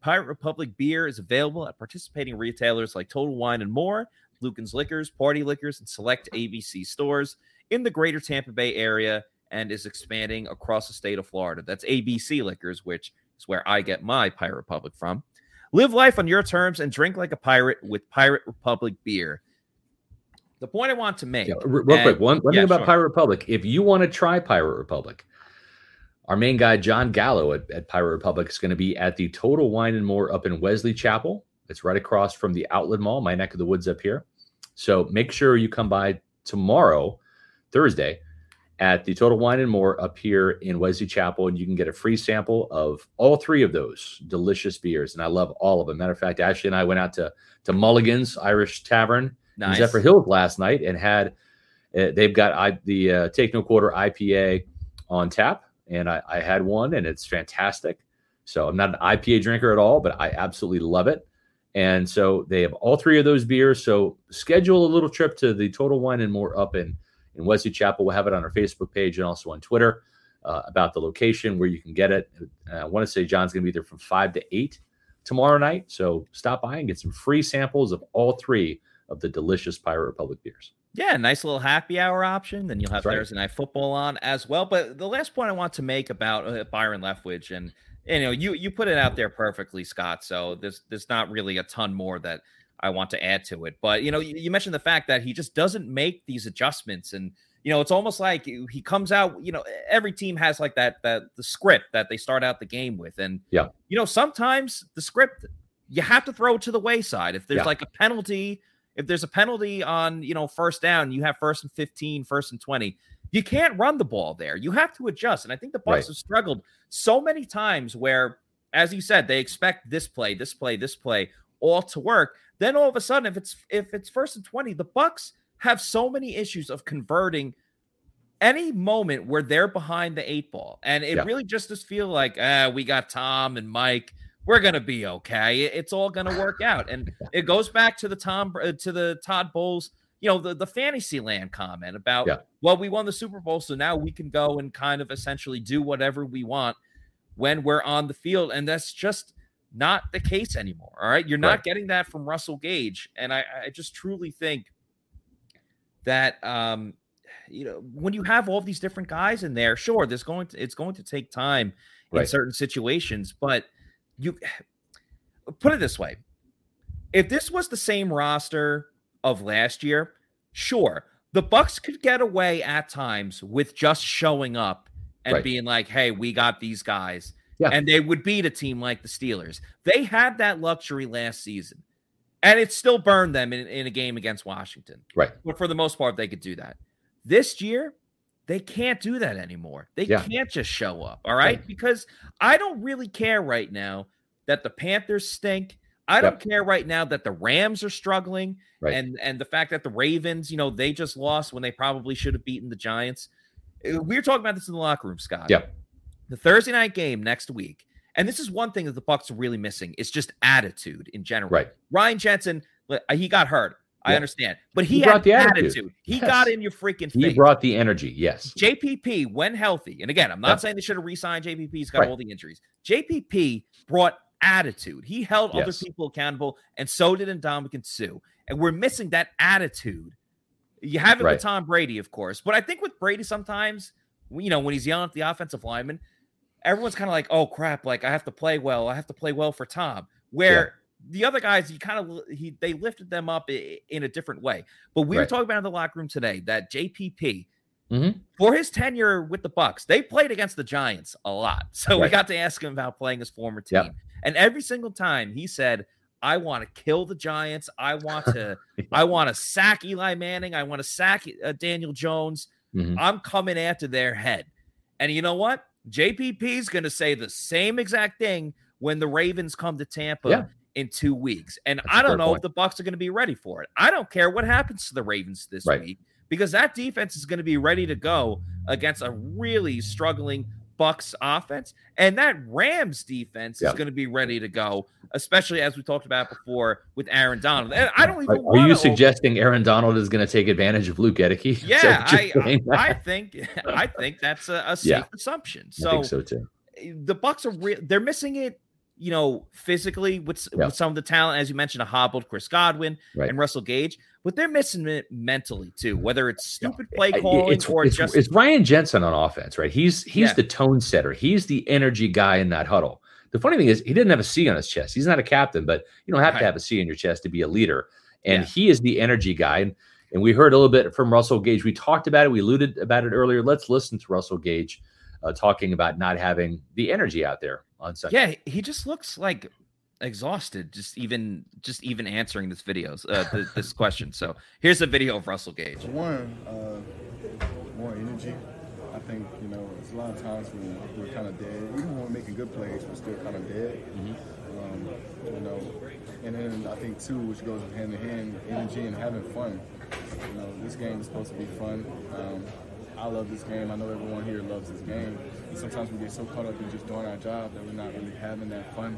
Pirate Republic beer is available at participating retailers like Total Wine and More, Lucan's Liquors, Party Liquors, and select ABC stores in the greater Tampa Bay area and is expanding across the state of Florida. That's ABC Liquors, which is where I get my Pirate Republic from. Live life on your terms and drink like a pirate with Pirate Republic beer. The point I want to make, yeah, real and, quick, one, one yeah, thing about sure. Pirate Republic. If you want to try Pirate Republic, our main guy John Gallo at, at Pirate Republic is going to be at the Total Wine and More up in Wesley Chapel. It's right across from the Outlet Mall, my neck of the woods up here. So make sure you come by tomorrow, Thursday, at the Total Wine and More up here in Wesley Chapel, and you can get a free sample of all three of those delicious beers. And I love all of them. Matter of fact, Ashley and I went out to to Mulligan's Irish Tavern nice. in Zephyrhills last night and had uh, they've got I, the uh, Take No Quarter IPA on tap, and I, I had one, and it's fantastic. So I'm not an IPA drinker at all, but I absolutely love it. And so they have all three of those beers. So schedule a little trip to the Total Wine and More up in in Wesley Chapel. We'll have it on our Facebook page and also on Twitter uh, about the location where you can get it. I want to say John's going to be there from five to eight tomorrow night. So stop by and get some free samples of all three of the delicious Pirate Republic beers. Yeah, nice little happy hour option. Then you'll have That's Thursday right. night football on as well. But the last point I want to make about uh, Byron Leftwich and you know you you put it out there perfectly, Scott. So there's there's not really a ton more that I want to add to it. But you know, you, you, mentioned the fact that he just doesn't make these adjustments, and you know, it's almost like he comes out. You know, every team has like that that the script that they start out the game with, and yeah, you know, sometimes the script you have to throw it to the wayside if there's yeah. like a penalty. If there's a penalty on you know first down, you have first and 15, first and 20. You can't run the ball there. You have to adjust. And I think the Bucks right. have struggled so many times where, as you said, they expect this play, this play, this play all to work. Then all of a sudden, if it's if it's first and 20, the Bucks have so many issues of converting any moment where they're behind the eight ball. And it yeah. really just does feel like ah, we got Tom and Mike. We're gonna be okay. It's all gonna work out. And it goes back to the Tom uh, to the Todd Bowles, you know, the, the fantasy land comment about yeah. well, we won the Super Bowl, so now we can go and kind of essentially do whatever we want when we're on the field. And that's just not the case anymore. All right. You're not right. getting that from Russell Gage. And I, I just truly think that um, you know, when you have all these different guys in there, sure, there's going to it's going to take time right. in certain situations, but you put it this way. If this was the same roster of last year, sure, the Bucks could get away at times with just showing up and right. being like, "Hey, we got these guys." Yeah. And they would beat a team like the Steelers. They had that luxury last season. And it still burned them in, in a game against Washington. Right. But for the most part, they could do that. This year, they can't do that anymore. They yeah. can't just show up. All right? right? Because I don't really care right now that the Panthers stink. I don't care right now that the Rams are struggling right. and and the fact that the Ravens, you know, they just lost when they probably should have beaten the Giants. Uh, we were talking about this in the locker room, Scott. Yeah the Thursday night game next week, and this is one thing that the Bucks are really missing, is just attitude in general. Right. Ryan Jensen, he got hurt. I understand, but he, he brought the attitude. attitude. He yes. got in your freaking face. He brought the energy. Yes. JPP, when healthy, and again, I'm not saying they should have re-signed JPP. He's got right. all the injuries. JPP brought attitude. He held yes. other people accountable, and so did Ndamukong Suh. And we're missing that attitude. You have it right. with Tom Brady, of course, but I think with Brady sometimes, you know, when he's yelling at the offensive lineman, everyone's kind of like, oh crap, like I have to play well. I have to play well for Tom. Where. The other guys, you kind of he they lifted them up in a different way. But we right. were talking about in the locker room today that JPP mm-hmm. for his tenure with the Bucks, they played against the Giants a lot. So right. we got to ask him about playing his former team. Yep. And every single time he said, I want to kill the Giants. I want to I want to sack Eli Manning. I want to sack uh, Daniel Jones. Mm-hmm. I'm coming after their head. And you know what? JPP is going to say the same exact thing when the Ravens come to Tampa yeah. In two weeks. And That's I don't know point. if the Bucks are going to be ready for it. I don't care what happens to the Ravens this right. week because that defense is going to be ready to go against a really struggling Bucks offense, and that Rams defense is going to be ready to go, especially as we talked about before with Aaron Donald. And I don't even. Are, you suggesting Aaron Donald is going to take advantage of Luke Goedeke? Yeah, I, I, I, think I think that's a, a safe yeah, assumption. So, so too. Eh, the Bucks are re- they're missing it you know, physically with, with some of the talent, as you mentioned, a hobbled Chris Godwin right. and Russell Gage, but they're missing it mentally too. Whether it's stupid play calling it's, or it's, just it's Ryan Jensen on offense, right? He's he's yeah. the tone setter. He's the energy guy in that huddle. The funny thing is, he didn't have a C on his chest. He's not a captain, but you don't have right. to have a C in your chest to be a leader. And yeah. he is the energy guy. And, and we heard a little bit from Russell Gage. We talked about it. We alluded about it earlier. Let's listen to Russell Gage uh, talking about not having the energy out there on Sunday. Yeah, he just looks like exhausted just even just even answering this videos uh, th- this question. So here's a video of Russell Gage. One, uh, more energy. I think you know it's a lot of times when we're kind of dead. Even when we're making good plays, we're still kind of dead. Mm-hmm. Um, you know, and then I think too, which goes hand in hand, energy and having fun. You know, this game is supposed to be fun. Um, I love this game. I know everyone here loves this game. And sometimes we get so caught up in just doing our job that we're not really having that fun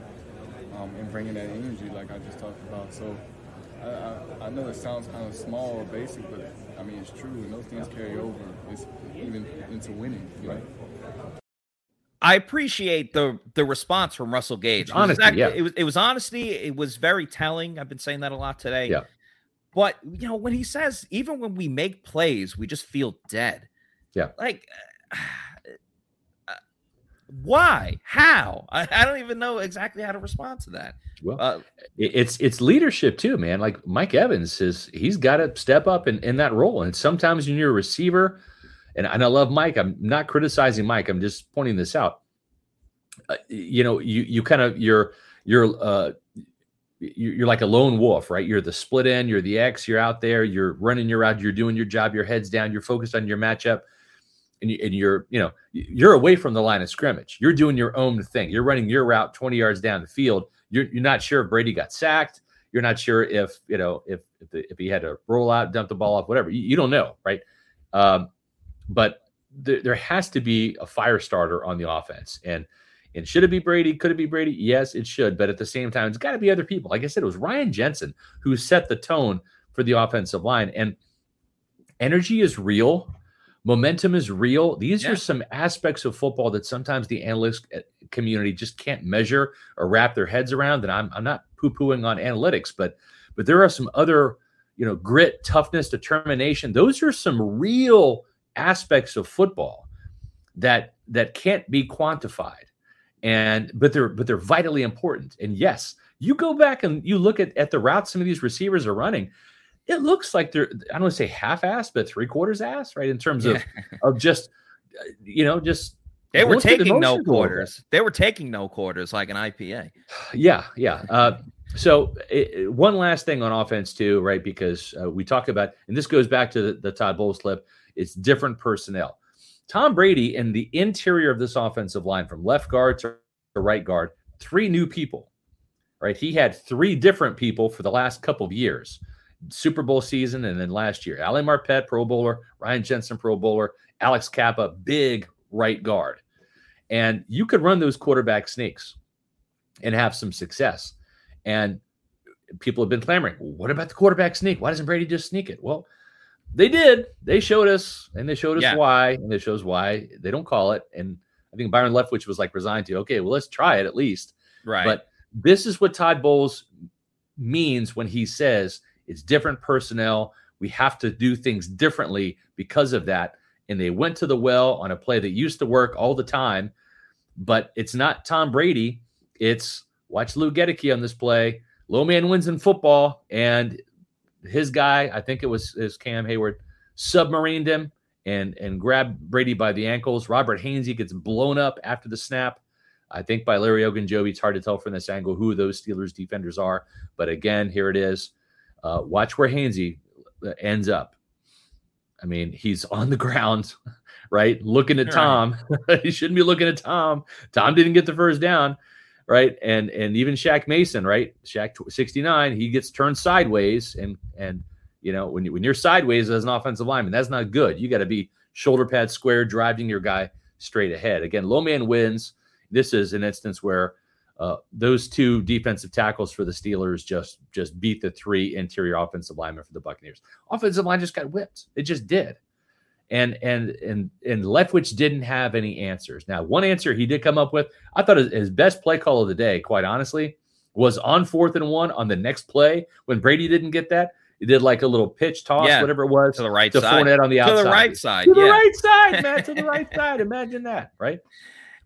um, and bringing that energy, like I just talked about. So I, I, I, know it sounds kind of small or basic, but I mean it's true, and those things carry over. It's even into winning, right? I appreciate the the response from Russell Gage. Honesty, exactly, yeah. It was it was honesty. It was very telling. I've been saying that a lot today. Yeah. But you know when he says even when we make plays, we just feel dead. Yeah. Like. Uh, why? How? I, I, don't even know exactly how to respond to that. Well, uh, it's it's leadership too, man. Like Mike Evans says, he's got to step up in, in that role. And sometimes when you're a receiver, and, and I love Mike, I'm not criticizing Mike. I'm just pointing this out. Uh, you know, you you kind of you're you're uh you're like a lone wolf, right? You're the split end, you're the X, you're out there, you're running your route, you're doing your job, your head's down, you're focused on your matchup and, you, you're you know you're away from the line of scrimmage. You're doing your own thing. You're running your route 20 yards down the field. You're, you're not sure if Brady got sacked. You're not sure if you know if if, the, if he had to roll out, dump the ball off, whatever. You, you don't know, right? Um, but th- there has to be a fire starter on the offense, and and should it be Brady? Could it be Brady? Yes, it should. But at the same time, it's got to be other people. Like I said, it was Ryan Jensen who set the tone for the offensive line, and energy is real momentum is real. These yeah. are some aspects of football that sometimes the analyst uh, community just can't measure or wrap their heads around. And I'm, I'm not poo pooing on analytics, but but there are some other, you know, grit, toughness, determination. Those are some real aspects of football that that can't be quantified. And but they're but they're vitally important. And yes, you go back and you look at, at the routes some of these receivers are running it looks like they're I don't want to say half ass, but three quarters ass, right? In terms of of just you know, just they were taking no quarters. They were taking no quarters like an IPA. Yeah, yeah. Uh, so it, one last thing on offense too, right? Because uh, we talk about, and this goes back to the, the Todd Bowles clip. It's different personnel. Tom Brady and the interior of this offensive line, from left guard to right guard, three new people. Right, he had three different people for the last couple of years. Super Bowl season and then last year. Ali Marpet, Pro Bowler, Ryan Jensen, Pro Bowler, Alex Cappa, big right guard. And you could run those quarterback sneaks and have some success. And people have been clamoring, well, what about the quarterback sneak? Why doesn't Brady just sneak it? Well, they did. They showed us, and they showed us yeah. why, and they shows why they don't call it. And I think Byron Leftwich was like resigned to, okay, well, let's try it at least. Right. But this is what Todd Bowles means when he says it's different personnel. We have to do things differently because of that. And they went to the well on a play that used to work all the time, but it's not Tom Brady. It's watch Luke Goedeke on this play. Low man wins in football, and his guy, I think it was his Cam Heyward, submarined him and and grabbed Brady by the ankles. Robert Hainsey gets blown up after the snap. I think by Larry Ogunjobi. It's hard to tell from this angle who those Steelers defenders are, but again, here it is. Uh, watch where Hainsey uh, ends up. I mean, he's on the ground, right? Looking at Tom. he shouldn't be looking at Tom. Tom didn't get the first down, right? And and even Shaq Mason, right? Shaq 69, he gets turned sideways. And and you know, when, you, when you're sideways as an offensive lineman, that's not good. You got to be shoulder pad square, driving your guy straight ahead. Again, low man wins. This is an instance where uh, those two defensive tackles for the Steelers just just beat the three interior offensive linemen for the Buccaneers. Offensive line just got whipped. It just did. and and and and Leftwich didn't have any answers. Now, one answer he did come up with, I thought his best play call of the day, quite honestly, was on fourth and one on the next play when Brady didn't get that. He did like a little pitch toss, yeah, whatever it was, to the right to side, Fournette on the outside, to the right side, to yeah. the right side, man, to the right side. Imagine that, right?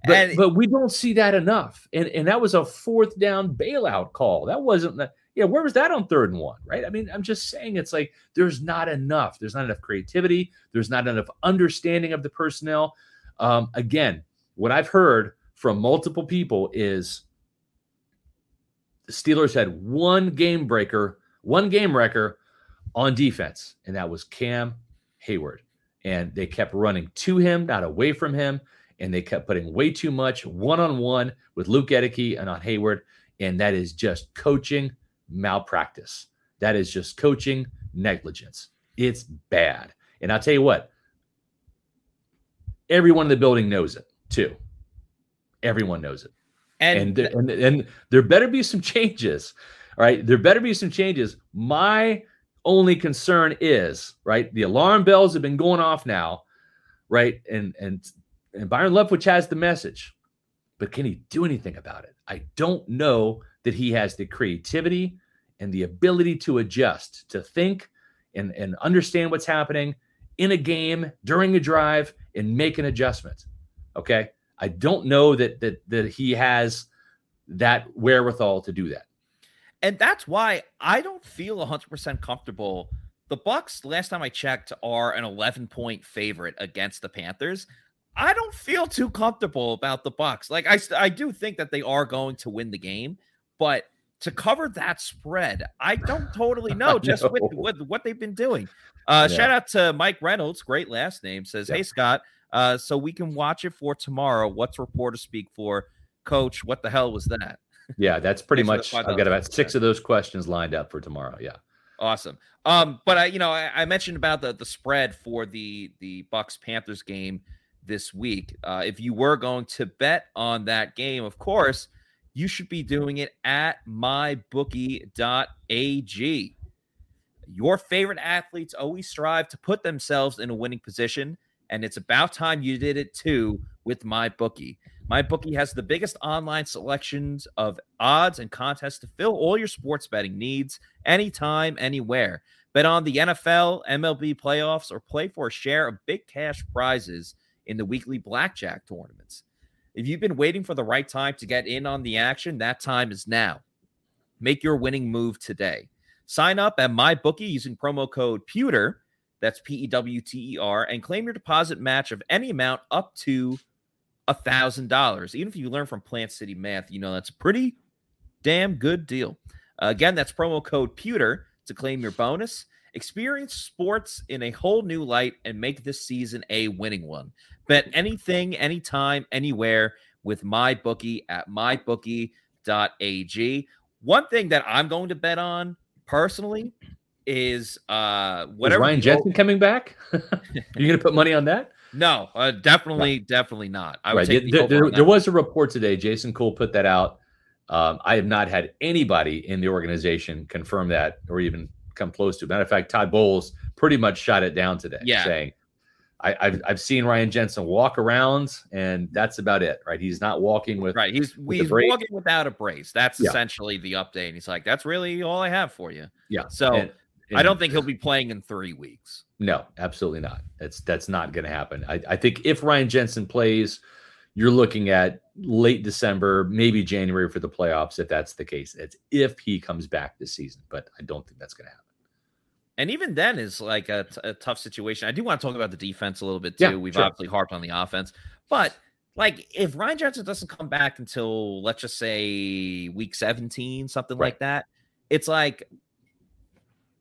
But, and, but we don't see that enough, and and that was a fourth down bailout call. That wasn't the yeah, where was that on third and one, right? I mean, I'm just saying it's like there's not enough. There's not enough creativity. There's not enough understanding of the personnel. Um, again, what I've heard from multiple people is the Steelers had one game breaker, one game wrecker on defense, and that was Cam Heyward. And they kept running to him, not away from him. And they kept putting way too much one on one with Luke Goedeke and on Heyward. And that is just coaching malpractice. That is just coaching negligence. It's bad. And I'll tell you what, everyone in the building knows it too. Everyone knows it. And, and, there, and, and there better be some changes. All right. There better be some changes. My only concern is, right, the alarm bells have been going off now, right? And and and Byron Leftwich has the message, but can he do anything about it? I don't know that he has the creativity and the ability to adjust, to think and, and understand what's happening in a game during a drive and make an adjustment. Okay. I don't know that that that he has that wherewithal to do that. And that's why I don't feel 100% comfortable. The Bucks last time I checked are an 11 point favorite against the Panthers. I don't feel too comfortable about the Bucks. Like I I do think that they are going to win the game, but to cover that spread, I don't totally know just know. With, with, what they've been doing. Uh, yeah. Shout out to Mike Reynolds, great last name, says, yeah. Hey, Scott, uh, so we can watch it for tomorrow. What's reporter speak for? Coach, what the hell was that? Yeah, that's pretty much. I've got about six of those questions lined up for tomorrow. Yeah. Awesome. Um, but I, you know, I, I mentioned about the the spread for the the Bucks Panthers game this week. Uh, if you were going to bet on that game, of course, you should be doing it at mybookie.ag. Your favorite athletes always strive to put themselves in a winning position, and it's about time you did it too with MyBookie. MyBookie has the biggest online selections of odds and contests to fill all your sports betting needs anytime, anywhere. Bet on the NFL, MLB playoffs, or play for a share of big cash prizes in the weekly blackjack tournaments. If you've been waiting for the right time to get in on the action, that time is now. Make your winning move today. Sign up at MyBookie using promo code PEWTER, that's P E W T E R, and claim your deposit match of any amount up to $1,000. Even if you learn from Plant City Math, you know that's a pretty damn good deal. Uh, again, that's promo code PEWTER to claim your bonus. Experience sports in a whole new light and make this season a winning one. Bet anything, anytime, anywhere with MyBookie at mybookie.ag. One thing that I'm going to bet on personally is uh whatever. Is Ryan Jensen coming back? Are you gonna put money on that? No, uh, definitely, definitely not. I would right. the there, there was a report today. Jason Cole put that out. Um, I have not had anybody in the organization confirm that or even come close to. Matter of fact, Todd Bowles pretty much shot it down today, yeah. saying I, have I've seen Ryan Jensen walk around, and that's about it, right? He's not walking with right. He's with he's walking without a brace. That's yeah. essentially the update. And he's like, "That's really all I have for you." Yeah. So and, and I don't think he'll be playing in three weeks. No, absolutely not. That's that's not going to happen. I, I think if Ryan Jensen plays, you're looking at late December, maybe January for the playoffs. If that's the case, it's if he comes back this season, but I don't think that's going to happen and even then is like a, t- a tough situation. I do want to talk about the defense a little bit too. Yeah, We've sure. obviously harped on the offense, but like if Ryan Jensen doesn't come back until let's just say week 17, something right. like that, it's like,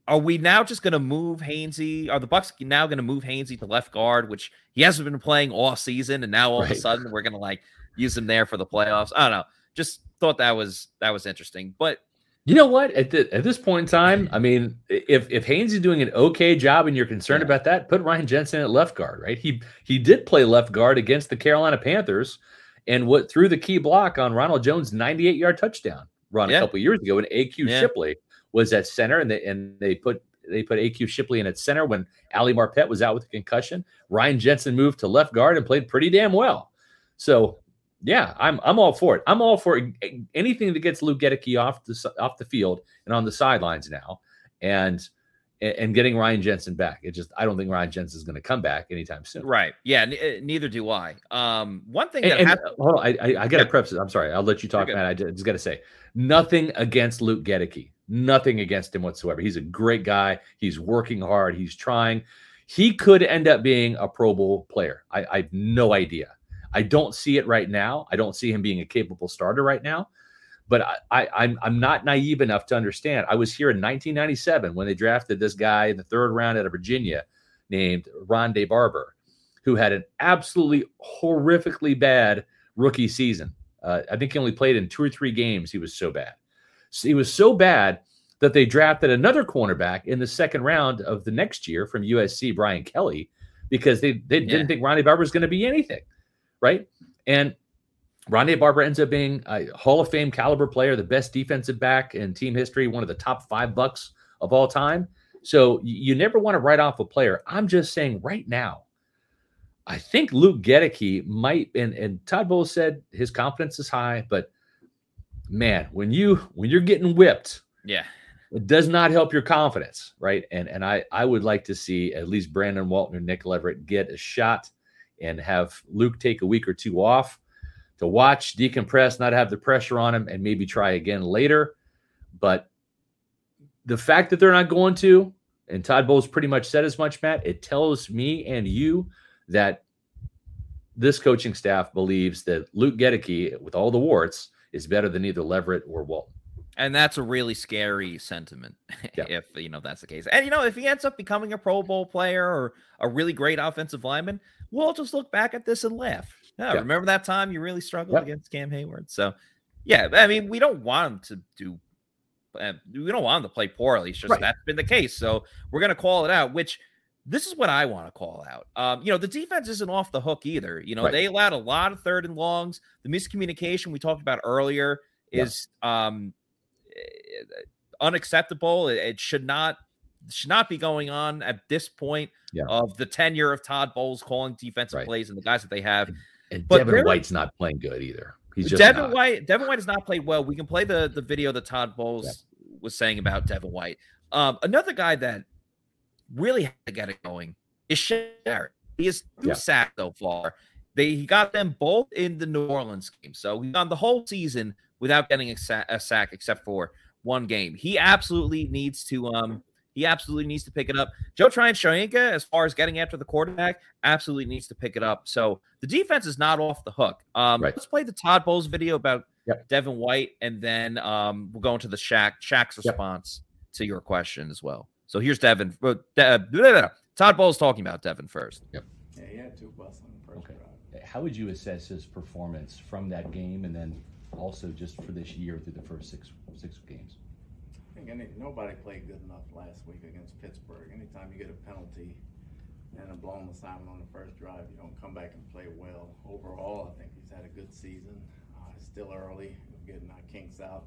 are we now just going to move Hainsey? Are the Bucks now going to move Hainsey to left guard, which he hasn't been playing all season, and now all right. of a sudden we're going to like use him there for the playoffs? I don't know. Just thought that was that was interesting, but you know what? At, the, at this point in time, I mean, if if Hainsey is doing an okay job and you're concerned yeah. about that, put Ryan Jensen at left guard, right? He he did play left guard against the Carolina Panthers, and what threw the key block on Ronald Jones' 98 yard touchdown run yeah. a couple years ago, and AQ yeah. Shipley was at center, and they and they put they put AQ Shipley in at center when Ali Marpet was out with a concussion. Ryan Jensen moved to left guard and played pretty damn well. So yeah, I'm I'm all for it. I'm all for anything that gets Luke Goedeke off the off the field and on the sidelines now, and and getting Ryan Jensen back. It just I don't think Ryan Jensen is going to come back anytime soon. Right? Yeah. N- uh, neither do I. Um, one thing and, that and, happened- hold on, I I, I got to yeah. preface. I'm sorry. I'll let you talk, Matt. I just got to say nothing against Luke Goedeke. Nothing against him whatsoever. He's a great guy. He's working hard. He's trying. He could end up being a Pro Bowl player. I, I have no idea. I don't see it right now. I don't see him being a capable starter right now. But I, I, I'm I'm not naive enough to understand. I was here in 1997 when they drafted this guy in the third round out of Virginia named Rondé Barber, who had an absolutely horrifically bad rookie season. Uh, I think he only played in two or three games. He was so bad. So he was so bad that they drafted another cornerback in the second round of the next year from USC, Brian Kelly, because they, they yeah. didn't think Rondé Barber was going to be anything right? And Rondé Barber ends up being a Hall of Fame caliber player, the best defensive back in team history, one of the top five bucks of all time. So you never want to write off a player. I'm just saying right now, I think Luke Goedeke might, and, and Todd Bowles said his confidence is high, but man, when you when you're getting whipped, yeah, it does not help your confidence, right? And and I I would like to see at least Brandon Walton or Nick Leverett get a shot and have Luke take a week or two off to watch, decompress, not have the pressure on him, and maybe try again later. But the fact that they're not going to, and Todd Bowles pretty much said as much, Matt, it tells me and you that this coaching staff believes that Luke Goedeke, with all the warts, is better than either Leverett or Walton. And that's a really scary sentiment yeah. if you know that's the case. And you know, if he ends up becoming a Pro Bowl player or a really great offensive lineman, we'll just look back at this and laugh. Yeah, yeah. remember that time you really struggled yep. against Cam Heyward? So, yeah, I mean, we don't want him to do. Uh, we don't want him to play poorly. It's just right. that's been the case. So we're gonna call it out. Which this is what I want to call out. Um, you know, the defense isn't off the hook either. You know, right. they allowed a lot of third and longs. The miscommunication we talked about earlier is um eh, unacceptable. It, it should not should not be going on at this point yeah. of the tenure of Todd Bowles calling defensive right. plays and the guys that they have. And but Devin White's not playing good either. He's just Devin not. White. Devin White has not played well. We can play the the video that Todd Bowles yeah. was saying about Devin White. Um, another guy that really had to get it going is Sherritt. He is two yeah. sacks so far. They he got them both in the New Orleans game, so he gone the whole season without getting a, sa- a sack except for one game. He absolutely needs to um he absolutely needs to pick it up. Joe Tryon-Shoyinka, as far as getting after the quarterback, absolutely needs to pick it up. So the defense is not off the hook. Um, right. Let's play the Todd Bowles video about yep. Devin White, and then um, we'll go into the Shaq Shaq's response yep. to your question as well. So here's Devin. Uh, blah, blah, blah, Todd Bowles talking about Devin first. Yep. Yeah, he had two busts on the first okay. drive. How would you assess his performance from that game, and then also just for this year through the first six six games? I think any, nobody played good enough last week against Pittsburgh. Anytime you get a penalty and a blown assignment on the first drive, you don't come back and play well. Overall, I think he's had a good season. Uh, it's still early. We're getting our kinks out.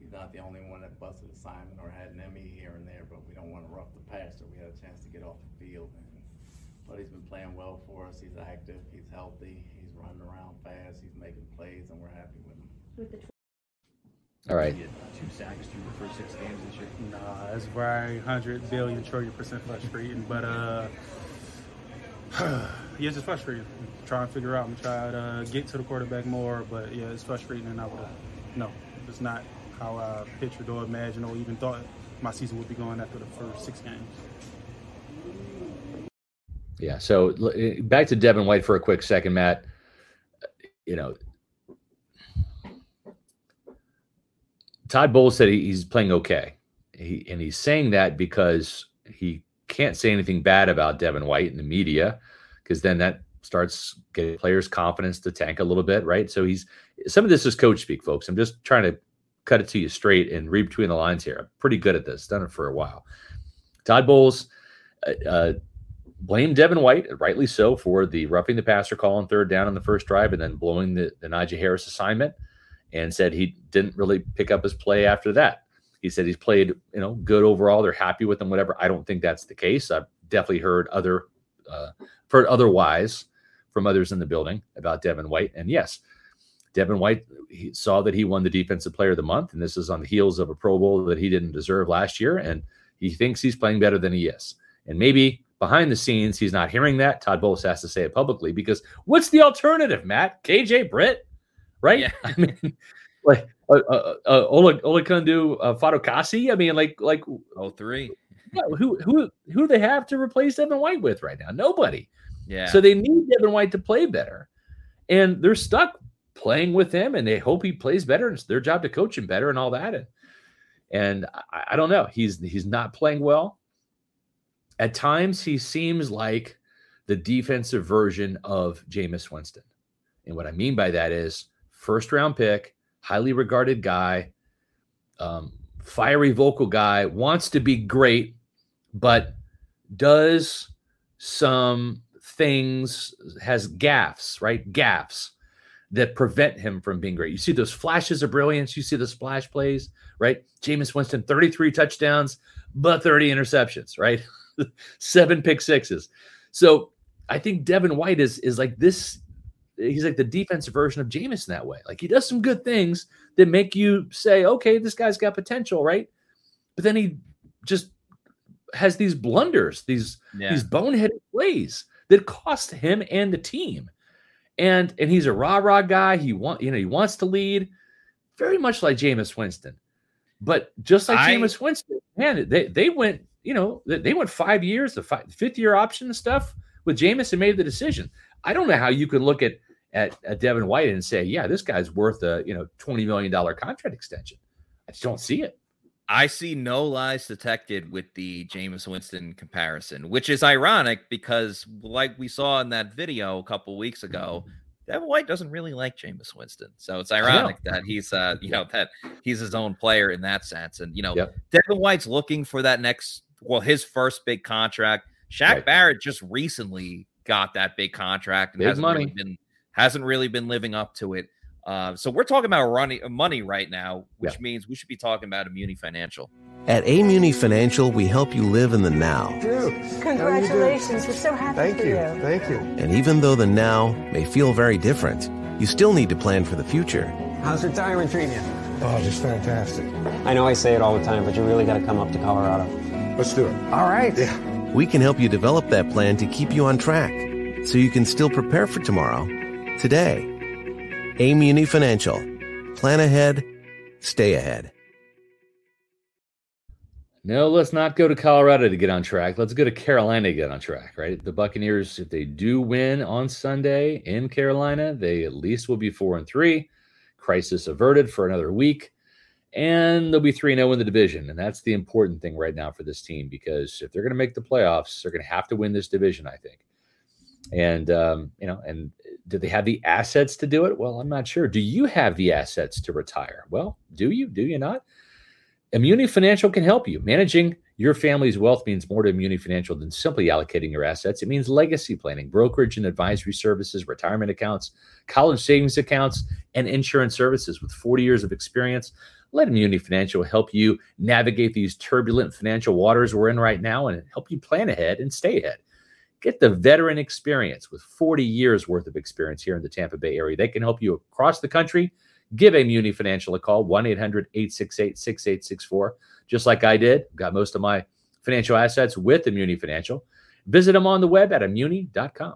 He's not the only one that busted assignment or had an Emmy here and there, but we don't want to rough the passer. We had a chance to get off the field. And, but he's been playing well for us. He's active. He's healthy. He's running around fast. He's making plays, and we're happy with. With the all right. Two sacks through the first six games this year. Nah, it's very hundred billion trillion percent frustrating, but uh, yeah, it's just frustrating. Try and figure out and try to uh, get to the quarterback more, but yeah, it's frustrating, and I would no, it's not how I pictured or imagined or even thought my season would be going after the first six games. Yeah. So back to Devin White for a quick second, Matt. You know, Todd Bowles said he's playing okay. He, and he's saying that because he can't say anything bad about Devin White in the media, because then that starts getting players' confidence to tank a little bit, right? So he's some of this is coach speak, folks. I'm just trying to cut it to you straight and read between the lines here. I'm pretty good at this, done it for a while. Todd Bowles uh, uh, blamed Devin White, rightly so, for the roughing the passer call on third down on the first drive and then blowing the, the Najee Harris assignment and said he didn't really pick up his play after that. he said he's played, you know, good overall. They're happy with him, whatever. I don't think that's the case. I've definitely heard other, uh, heard otherwise from others in the building about Devin White. And yes, Devin White he saw that he won the Defensive Player of the Month, and this is on the heels of a Pro Bowl that he didn't deserve last year. And he thinks he's playing better than he is. And maybe behind the scenes, he's not hearing that. Todd Bowles has to say it publicly because what's the alternative, Matt? KJ Britt, right? Yeah. I mean, like uh, uh, uh, Ola Olakunle uh, Fatukasi. I mean, like like oh three. Yeah, who who who do they have to replace Devin White with right now? Nobody. Yeah. So they need Devin White to play better, and they're stuck playing with him, and they hope he plays better. And it's their job to coach him better and all that. And and I, I don't know. He's he's not playing well. At times, he seems like the defensive version of Jameis Winston. And what I mean by that is first round pick, highly regarded guy, um, fiery vocal guy, wants to be great, but does some things, has gaffs, right? Gaffs that prevent him from being great. You see those flashes of brilliance, you see the splash plays, right? Jameis Winston, 33 touchdowns, but 30 interceptions, right? Seven pick sixes. So I think Devin White is is like this. He's like the defensive version of Jameis in that way. Like he does some good things that make you say, okay, this guy's got potential, right? But then he just has these blunders, these yeah. these boneheaded plays that cost him and the team. And and he's a rah rah guy. He want you know he wants to lead, very much like Jameis Winston. But just like I, Jameis Winston, man, they they went you know they went five years, the five, fifth year option and stuff with Jameis and made the decision. I don't know how you can look at at, at Devin White and say, yeah, this guy's worth a you know twenty million dollar contract extension. I just don't see it. I see no lies detected with the Jameis Winston comparison, which is ironic because, like we saw in that video a couple weeks ago, Devin White doesn't really like Jameis Winston. So it's ironic that he's, uh, you know, that he's his own player in that sense. And you know, yep. Devin White's looking for that next, well, his first big contract. Shaq right. Barrett just recently got that big contract and big hasn't money. Really been hasn't really been living up to it. Uh, so we're talking about running uh, money right now, which yeah. means we should be talking about Immuni Financial. At Amuni Financial, we help you live in the now. Dude, congratulations! We're so happy Thank for you. you. Thank you. And even though the now may feel very different, you still need to plan for the future. How's retirement treating you? Oh, just fantastic. I know I say it all the time, but you really got to come up to Colorado. Let's do it. All right. Yeah. We can help you develop that plan to keep you on track, so you can still prepare for tomorrow, today. Amuni Financial Plan ahead, stay ahead. No, let's not go to Colorado to get on track. Let's go to Carolina to get on track, right? The Buccaneers, if they do win on Sunday in Carolina, they at least will be four and three. Crisis averted for another week. And they'll be 3 0 in the division. And that's the important thing right now for this team because if they're going to make the playoffs, they're going to have to win this division, I think. And, um, you know, and do they have the assets to do it? Well, I'm not sure. Do you have the assets to retire? Well, do you? Do you not? Immuni Financial can help you. Managing your family's wealth means more to Immuni Financial than simply allocating your assets. It means legacy planning, brokerage and advisory services, retirement accounts, college savings accounts, and insurance services. With 40 years of experience, let Immuni Financial help you navigate these turbulent financial waters we're in right now and help you plan ahead and stay ahead. Get the veteran experience with 40 years worth of experience here in the Tampa Bay area. They can help you across the country. Give Immuni Financial a call, 1 800 868 6864, just like I did. Got most of my financial assets with Immuni Financial. Visit them on the web at immuni.com.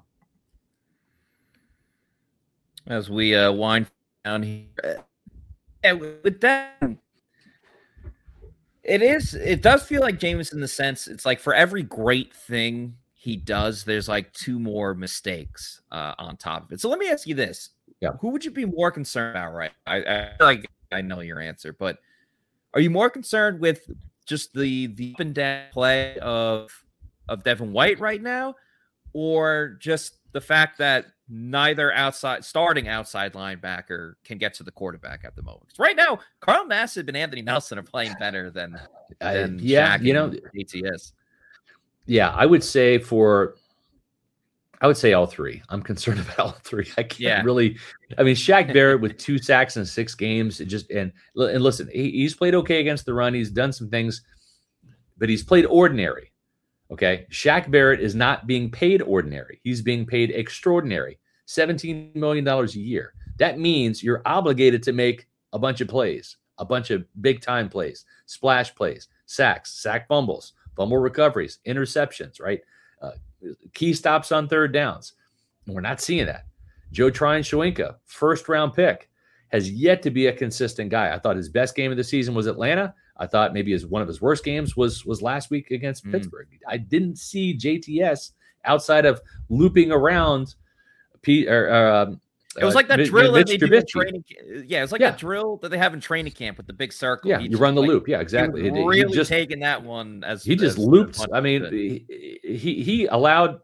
As we uh, wind down here, yeah, with that, it is. It does feel like Jameis in the sense it's like for every great thing he does, there's like two more mistakes uh, on top of it. So let me ask you this: Yeah, who would you be more concerned about? Right, I, I like I know your answer, but are you more concerned with just the the up and down play of of Devin White right now, or just the fact that neither outside starting outside linebacker can get to the quarterback at the moment. Right now, Carl Nassib and Anthony Nelson are playing better than, than uh, yeah, Shaq you know ATS yeah, I would say for I would say all three. I'm concerned about all three. I can't yeah. really. I mean, Shaq Barrett with two sacks in six games. It just and and listen, he, he's played okay against the run. He's done some things, but he's played ordinary. Okay, Shaq Barrett is not being paid ordinary. He's being paid extraordinary. $17 million a year. That means you're obligated to make a bunch of plays, a bunch of big time plays, splash plays, sacks, sack fumbles, fumble recoveries, interceptions, right? Uh, key stops on third downs. And we're not seeing that. Joe Tryon Shoyinka, first round pick, has yet to be a consistent guy. I thought his best game of the season was Atlanta. I thought maybe his one of his worst games was was last week against mm. Pittsburgh. I didn't see JTS outside of looping around P or um, it was like that uh, drill that they do in training. Yeah, it was like yeah. that drill that they have in training camp with the big circle. Yeah, you run the like, loop. Yeah, exactly. He really he just, taking that one as he just as looped. I mean, he, he he allowed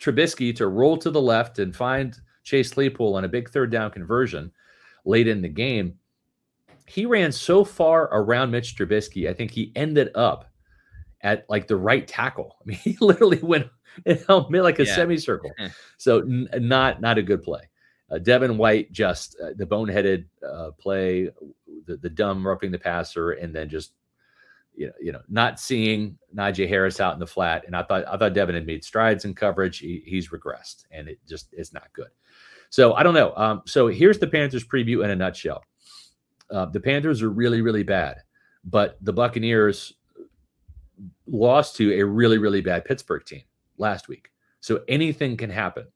Trubisky to roll to the left and find Chase Claypool on a big third down conversion late in the game. He ran so far around Mitch Trubisky, I think he ended up at like the right tackle. I mean, he literally went like a yeah. semicircle. so n- not not a good play. Uh, Devin White just uh, the boneheaded uh, play, the, the dumb roughing the passer, and then just you know you know not seeing Najee Harris out in the flat. And I thought I thought Devin had made strides in coverage. He, he's regressed, and it just it's not good. So I don't know. Um, so here's the Panthers preview in a nutshell. Uh, the Panthers are really really bad, but the Buccaneers lost to a really really bad Pittsburgh team last week. So anything can happen.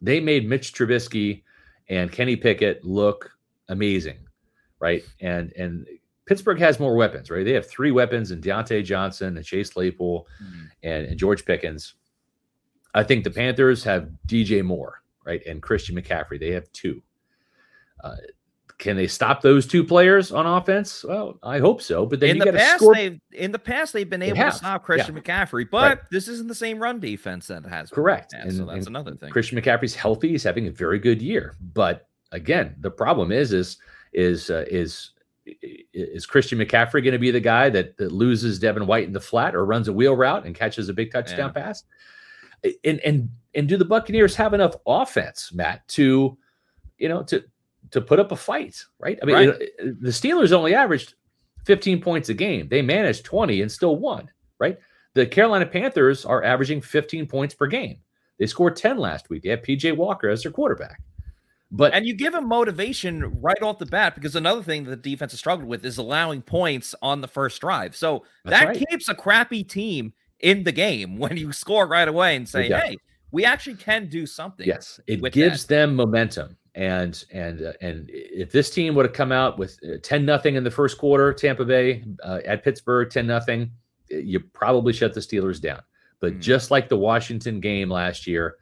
They made Mitch Trubisky and Kenny Pickett look amazing, right? And and Pittsburgh has more weapons, right? They have three weapons in Diontae Johnson and Chase Claypool mm-hmm. and, and George Pickens. I think the Panthers have DJ Moore, right? And Christian McCaffrey. They have two. Uh, can they stop those two players on offense? Well, I hope so. But then in the past, score... they've in the past they've been able to stop Christian yeah. McCaffrey, but right. this isn't the same run defense that has correct. and, so that's another thing. Christian McCaffrey's healthy; he's having a very good year. But again, the problem is is is uh, is is Christian McCaffrey going to be the guy that, that loses Devin White in the flat or runs a wheel route and catches a big touchdown yeah. pass? And and and do the Buccaneers have enough offense, Matt, to you know to to put up a fight, right? I mean, right. It, the Steelers only averaged 15 points a game. They managed 20 and still won, right? The Carolina Panthers are averaging 15 points per game. They scored 10 last week. They have PJ Walker as their quarterback. But and you give them motivation right off the bat because another thing that the defense has struggled with is allowing points on the first drive. So that right. keeps a crappy team in the game when you score right away and say, "Hey, we actually can do something." Yes, it gives that. them momentum and and uh, and if this team would have come out with uh, 10 nothing in the first quarter tampa bay uh, at pittsburgh 10 nothing you probably shut the steelers down. But mm. just like the washington game last year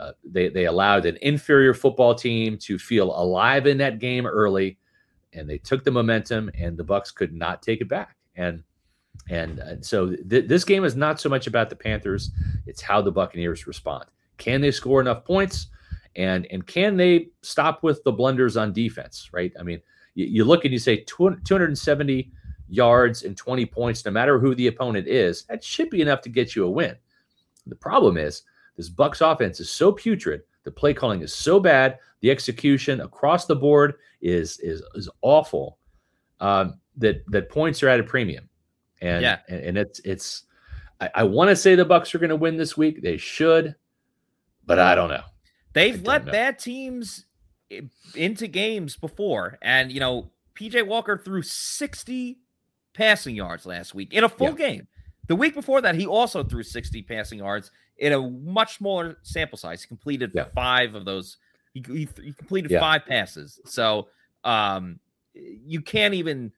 uh, they they allowed an inferior football team to feel alive in that game early and they took the momentum and the bucks could not take it back. And and, and uh, so th- this game is not so much about the panthers it's how the buccaneers respond. Can they score enough points and and can they stop with the blunders on defense? Right. I mean, you, you look and you say 270 yards and 20 points, no matter who the opponent is. That should be enough to get you a win. The problem is this Bucks offense is so putrid. The play calling is so bad. The execution across the board is is is awful. Um, that that points are at a premium, and yeah. and, and it's it's. I, I want to say the Bucks are going to win this week. They should, but I don't know. They've let know. bad teams into games before. And, you know, PJ Walker threw 60 passing yards last week in a full yeah. game. The week before that, he also threw 60 passing yards in a much smaller sample size. He completed yeah. five of those. He, he, he completed yeah. five passes. So um, you can't even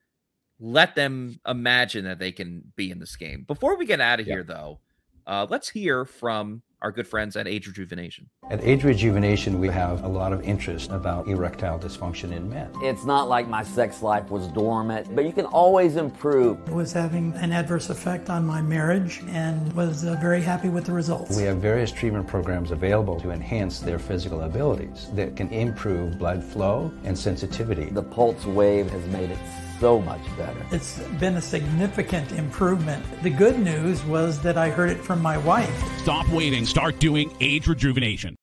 let them imagine that they can be in this game. Before we get out of here, though, uh, let's hear from our good friends at Age Rejuvenation. At Age Rejuvenation, we have a lot of interest about erectile dysfunction in men. It's not like my sex life was dormant, but you can always improve. It was having an adverse effect on my marriage and was uh, very happy with the results. We have various treatment programs available to enhance their physical abilities that can improve blood flow and sensitivity. The Pulse Wave has made it so much better. It's been a significant improvement. The good news was that I heard it from my wife. Stop waiting. Start doing age rejuvenation.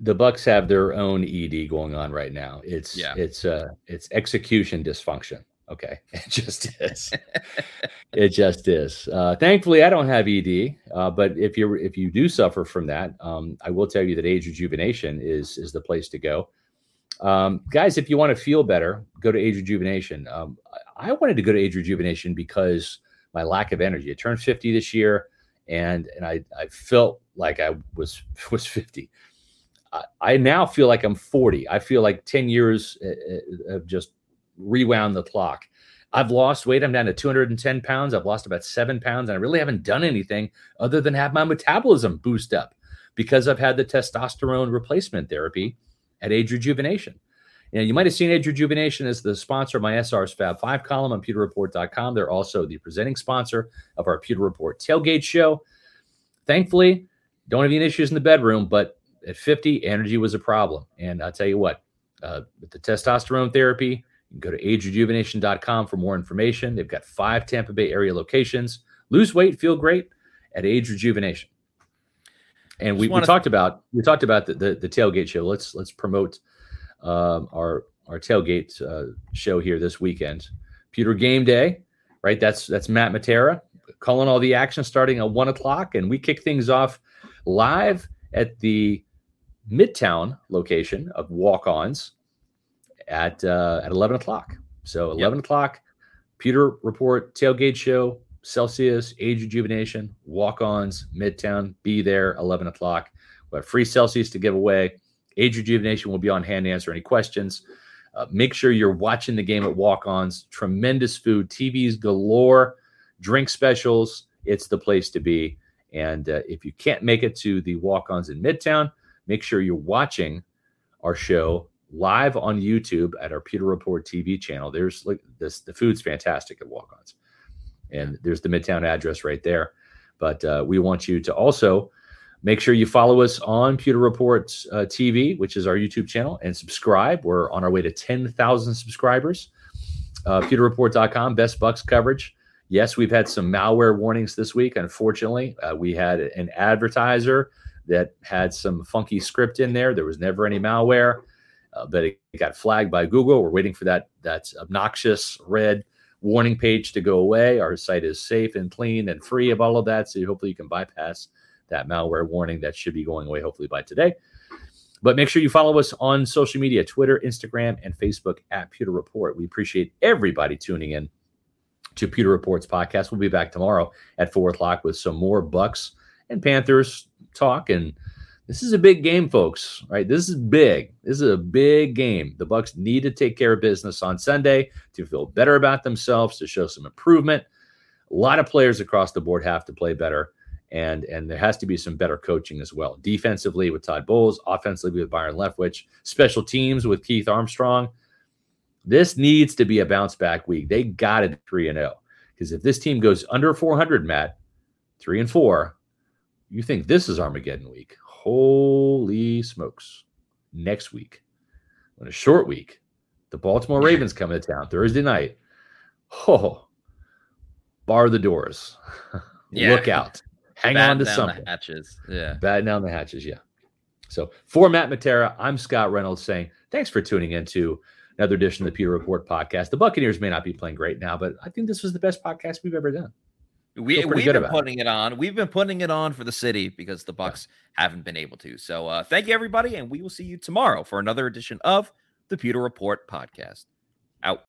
The Bucks have their own ED going on right now. It's yeah. it's uh it's execution dysfunction. Okay, it just is. it just is. Uh, thankfully, I don't have ED, uh, but if you if you do suffer from that, um, I will tell you that age rejuvenation is is the place to go. Um, guys, if you want to feel better, go to age rejuvenation. Um, I wanted to go to age rejuvenation because my lack of energy. I turned 50 this year, and and I I felt like I was was 50. I, I now feel like I'm 40. I feel like 10 years uh, uh, just rewound the clock. I've lost weight. I'm down to 210 pounds. I've lost about seven pounds, and I really haven't done anything other than have my metabolism boost up because I've had the testosterone replacement therapy at Age Rejuvenation. You, know, you might have seen Age Rejuvenation as the sponsor of my SR's Fab 5 column on pewterreport.com. They're also the presenting sponsor of our Pewter Report tailgate show. Thankfully, don't have any issues in the bedroom, but at 50, energy was a problem. And I'll tell you what, uh, with the testosterone therapy, you can go to agerejuvenation.com for more information. They've got five Tampa Bay area locations. Lose weight, feel great at Age Rejuvenation. And we, we talked about we talked about the, the, the tailgate show. Let's let's promote um, our our tailgate uh, show here this weekend. Pewter Game Day, right? That's that's Matt Matera calling all the action starting at one o'clock, and we kick things off live at the Midtown location of Walk Ons at uh, at 11 o'clock. So 11 yep. o'clock, Pewter Report tailgate show, Celsius, Age Rejuvenation, Walk-Ons, Midtown. Be there 11 o'clock. We have free Celsius to give away. Age Rejuvenation will be on hand to answer any questions. Uh, make sure you're watching the game at Walk-Ons. Tremendous food, TVs galore, drink specials. It's the place to be. And uh, if you can't make it to the Walk-Ons in Midtown, make sure you're watching our show live on YouTube at our Pewter Report TV channel. There's like this, the food's fantastic at Walk Ons. And there's the Midtown address right there. But uh, we want you to also make sure you follow us on Pewter Reports uh, TV, which is our YouTube channel, and subscribe. We're on our way to 10,000 subscribers. Uh, pewterreport.com, best Bucks coverage. Yes, we've had some malware warnings this week. Unfortunately, uh, we had an advertiser that had some funky script in there. There was never any malware uh, but it, got flagged by Google. We're waiting for that that obnoxious red warning page to go away. Our site is safe and clean and free of all of that. So hopefully you can bypass that malware warning that should be going away hopefully by today. But make sure you follow us on social media Twitter, Instagram, and Facebook at Pewter Report. We appreciate everybody tuning in to Pewter Reports podcast. We'll be back tomorrow at four o'clock with some more Bucks and Panthers talk and this is a big game, folks. Right? This is big. This is a big game. The Bucks need to take care of business on Sunday to feel better about themselves, to show some improvement. A lot of players across the board have to play better, and and there has to be some better coaching as well. Defensively with Todd Bowles, offensively with Byron Leftwich, special teams with Keith Armstrong. This needs to be a bounce back week. They got it three and oh, zero because if this team goes under 400, Matt, three and four, you think this is Armageddon week? Holy smokes. Next week, on a short week, the Baltimore Ravens come to town Thursday night. Oh, bar the doors. Yeah. Look out. Hang on to something. hatches. Yeah. Bad down the hatches. Yeah. So for Matt Matera, I'm Scott Reynolds saying thanks for tuning in to another edition of the Pewter Report podcast. The Buccaneers may not be playing great now, but I think this was the best podcast we've ever done. We we've been putting it. it. on. We've been putting it on for the city because the Bucks yeah. haven't been able to. So uh, thank you everybody, and we will see you tomorrow for another edition of the Pewter Report podcast. Out.